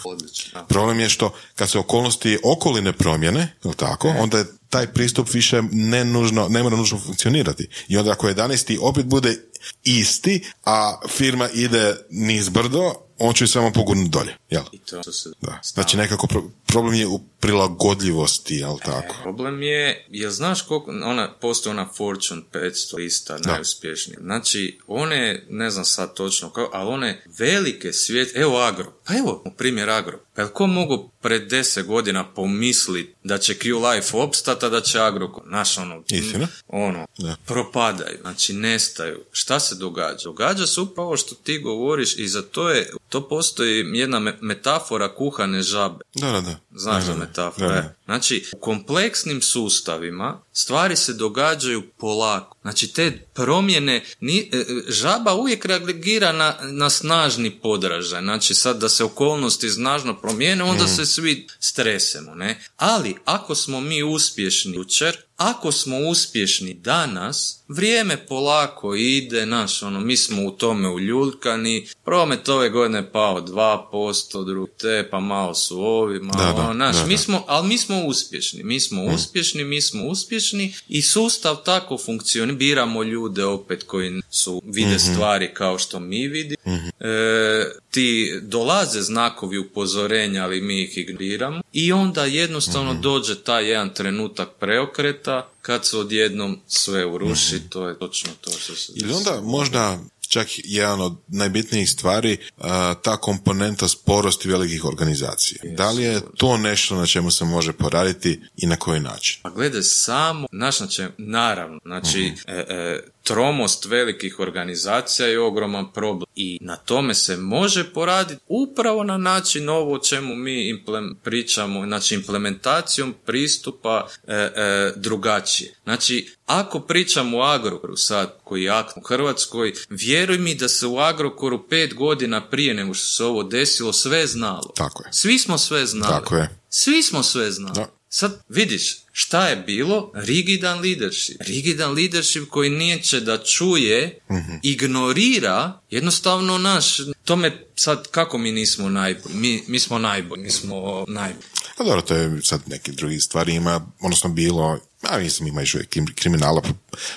Problem je što kad se okolnosti okoline promjene, jel tako, onda je taj pristup više ne nužno, ne mora nužno funkcionirati. I onda ako 11. opet bude isti, a firma ide niz brdo, on će samo pogurnuti dolje. Jel? I to se Da. Znači nekako pro- problem je u prilagodljivosti, jel tako? Problem je, jel znaš koliko, ona, postoji ona Fortune 500 lista najuspješnija. Znači, one, ne znam sad točno kao, ali one velike svijet, evo Agro, pa evo, primjer Agro. Pa jel ko mogu pred deset godina pomislit da će Q Life opstati, a da će Agro, znaš ono, Istina. ono, Da. propadaju, znači nestaju. Šta se događa? Događa se upravo što ti govoriš i za to je, to postoji jedna me- metafora kuhane žabe. Da, da, da. Znaš Da, za da, metafora? da, da. e? Znači, u kompleksnim sustavima stvari se događaju polako. Znači, te promjene, ni, e, e, žaba uvijek reagira na, na snažni podražaj. Znači, sad da se okolnosti snažno promijene, onda Mhm. se svi stresemo, ne? Ali, ako smo mi uspješni jučer, ako smo uspješni danas, vrijeme polako ide, naš, ono, mi smo u tome uljuljkani, promet ove godine pao 2%, drugi te, pa malo su ovi, malo, Da, da, ono, znaš, da, mi smo, ali mi smo uspješni, mi smo uspješni, mi smo uspješni i sustav tako funkcionira, biramo ljude opet koji su, vide stvari kao što mi vidimo, e, ti dolaze znakovi upozorenja, ali mi ih ignoriramo. I onda jednostavno dođe taj jedan trenutak preokreta kad se odjednom sve uruši, to je točno to što se Ili onda možda čak jedan od najbitnijih stvari a, ta komponenta sporosti velikih organizacija. Da li je to nešto na čemu se može poraditi i na koji način? Pa gledaj, samo, znaš na čem, naravno, znači, e, e, tromost velikih organizacija je ogroman problem i na tome se može poraditi upravo na način ovo o čemu mi implem- pričamo, znači implementacijom pristupa e, e, drugačije. Znači, ako pričamo o Agrokoru sad, koji je akt u Hrvatskoj, vjeruj mi da se u Agrokoru pet godina prije nego što se ovo desilo sve znalo. Tako je. Svi smo sve znali. Tako je. Svi smo sve znali. Da. Sad vidiš šta je bilo? Rigidan leadership. Rigidan leadership koji neće da čuje, ignorira, jednostavno naš, tome sad kako mi nismo najbolji? Mi, mi smo najbolji, mi smo najbolji. Pa dobro, to je sad neki drugi stvari ima, odnosno bilo, a mislim ima još kriminala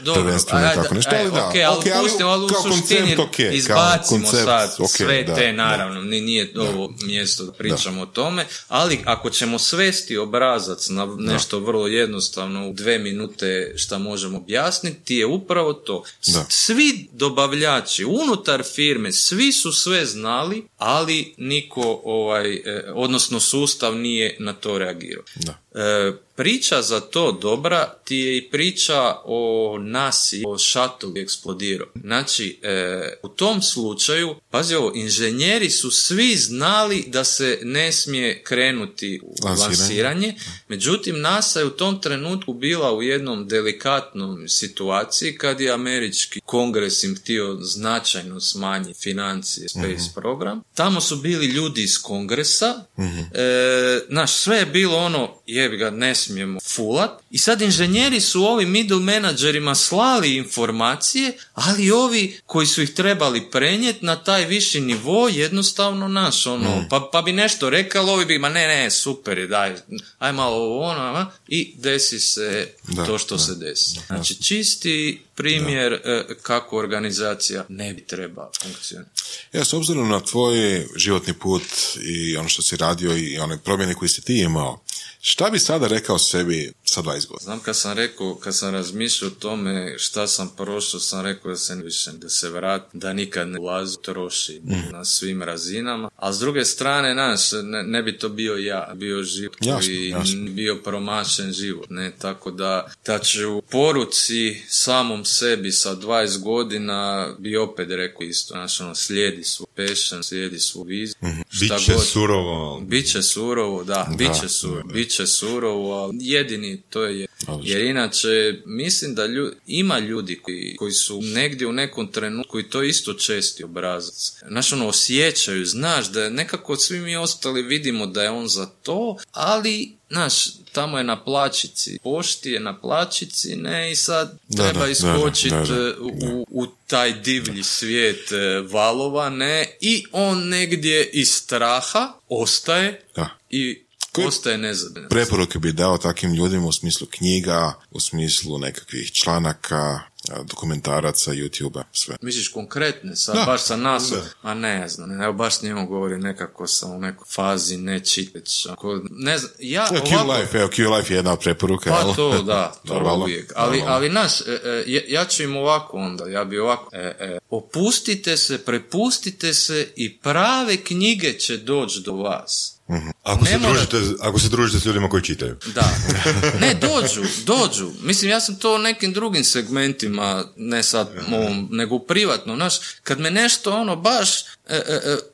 Dobro, prvenstveno i tako nešto, ajde, ali da. ok, ali ok, pustimo, ali u kao suštini koncept, ok, kao izbacimo koncept, sad ok, sve da, te, da. naravno, ni- nije ovo mjesto da pričamo o tome, ali ako ćemo svesti obrazac na nešto vrlo jednostavno u dve minute šta možemo objasniti je upravo to. Da. Svi dobavljači unutar firme, svi su sve znali, ali niko ovaj, e, odnosno sustav nije na to reagirao. Da. E, priča za to dobra ti je i priča o nasi, o šatlu eksplodirao. Znači, e, u tom slučaju, pazi ovo, inženjeri su svi znali da se ne smije krenuti u Lansiranje. lansiranje, međutim NASA je u tom trenutku bila u jednom delikatnom situaciji kad je američki kongres im htio značajno smanjiti financije Space program. Tamo su bili ljudi iz kongresa, e, znaš, sve je bilo ono, jebi ga, ne smijemo fulat. I sad inženjeri su ovim middle menadžerima slali informacije, ali ovi koji su ih trebali prenijeti na taj viši nivo, jednostavno naš, ono, pa, pa bi nešto rekao, ovi bi, ma ne, ne, super je, daj, aj malo ovo, ono, a, i desi se Da, to što da, se desi. Znači, čisti primjer e, kako organizacija ne bi trebala funkcionirati. Ja, s obzirom na tvoj životni put i ono što si radio i one promjene koje si ti imao, šta bi sada rekao sebi sa 20 godina? Znam kad sam rekao, kad sam razmišljao o tome šta sam prošao, sam rekao da se više, da se vrati, da nikad ne ulazi, troši Mhm. na svim razinama. A s druge strane, naš, ne, ne bi to bio ja, bio život Jasno, koji jasno. bio promašen život, ne, tako da, da ću u poruci samom sebi sa 20 godina bi opet rekao isto, znaš, ono, slijedi svoj passion, slijedi svoju viziju, šta Biće god. surovo. Biće surovo, da, biće surovo, biće surovo, ali jedini to je. Jer inače mislim da lju- ima ljudi koji, koji su negdje u nekom trenutku i to isto česti obrazac. Znaš, ono, osjećaju, znaš da je nekako svi mi ostali vidimo da je on za to, ali, znaš, tamo je na plačici, pošti je na plačici, ne, i sad treba iskočiti da, u, u taj divlji svijet e, valova, ne, i on negdje iz straha ostaje Da. i Ostaje nezadovoljan. Preporuke bi dao takvim ljudima u smislu knjiga, u smislu nekakvih članaka, dokumentaraca, YouTube-a, sve. Misliš konkretne, sad Da. baš sa nas, a ne znam, evo baš s njemu govori nekako sam u nekoj fazi ne čitać, ako, ne znam, ja Ja, Q ovako, Life, evo, Q Life je jedna od preporuka, pa jel? to <laughs> da, to Normalno, uvijek, ali, normalno. ali naš, e, e, ja- ja ću im ovako onda, ja bi ovako, e, e, opustite se, prepustite se i prave knjige će doći do vas. Ako se, mora- družite, ako se družite s ljudima koji čitaju. Da. <laughs> Ne, dođu, dođu. Mislim, ja sam to u nekim drugim segmentima, ne sad ovom, nego u privatnom. Znaš, kad me nešto ono baš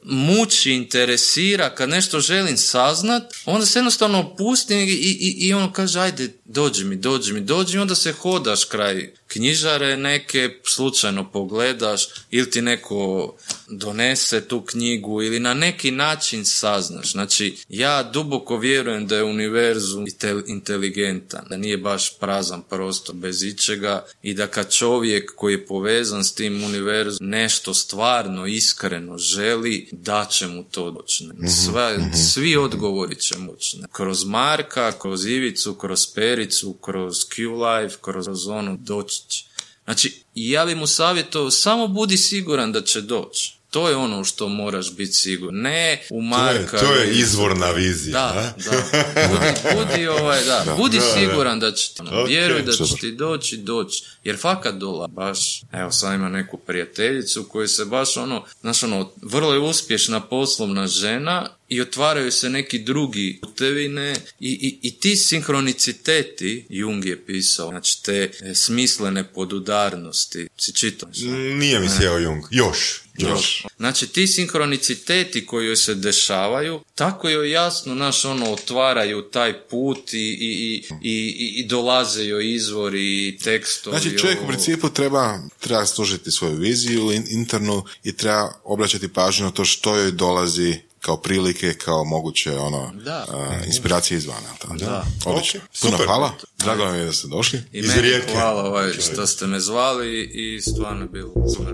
muči, interesira, kad nešto želim saznat, onda se jednostavno opustim i, i, i ono kaže, ajde, dođi mi, dođi mi, dođi mi, onda se hodaš kraj knjižare neke, slučajno pogledaš, ili ti neko donese tu knjigu, ili na neki način saznaš. Znači, ja duboko vjerujem da je univerzum intel- inteligentan, da nije baš prazan prostor bez ičega i da kad čovjek koji je povezan s tim univerzum nešto stvarno, iskreno želi, da će mu to doći. Sve, Svi odgovori će moći. Kroz Marka, kroz Ivicu, kroz Pericu, kroz Q-Life, kroz ono doći će. Znači, ja bi mu savjetovao, samo budi siguran da će doći. To je ono što moraš biti siguran. Ne u To je, Marka. to je izvorna vizija. da, da. Budi, budi, ovaj, da. budi siguran da će ti, ono, Ok, vjeruj da će ti doći, doći. Jer fakat dola, baš, evo sam ima neku prijateljicu koju se baš ono, znaš ono, vrlo je uspješna poslovna žena i otvaraju se neki drugi putevine i, i, i ti sinhroniciteti, Jung je pisao, znači te e, smislene podudarnosti, si čitao? Nije mi sjeo Jung. Još. Još. Znači ti sinhroniciteti koji joj se dešavaju, tako joj jasno, naš ono, otvaraju taj put i, i, i, i, i dolaze joj izvori i tekstovi. Znači čovjek u principu treba, treba služiti svoju viziju in- internu i treba obraćati pažnju na to što joj dolazi kao prilike, kao moguće ono, Da. a, inspiracije izvana. Da. Da. Odlično. Ok, Puno super. hvala. Drago nam je da ste došli. I Iz meni Rijeke. hvala ovaj, što ste me zvali i stvarno je bilo super.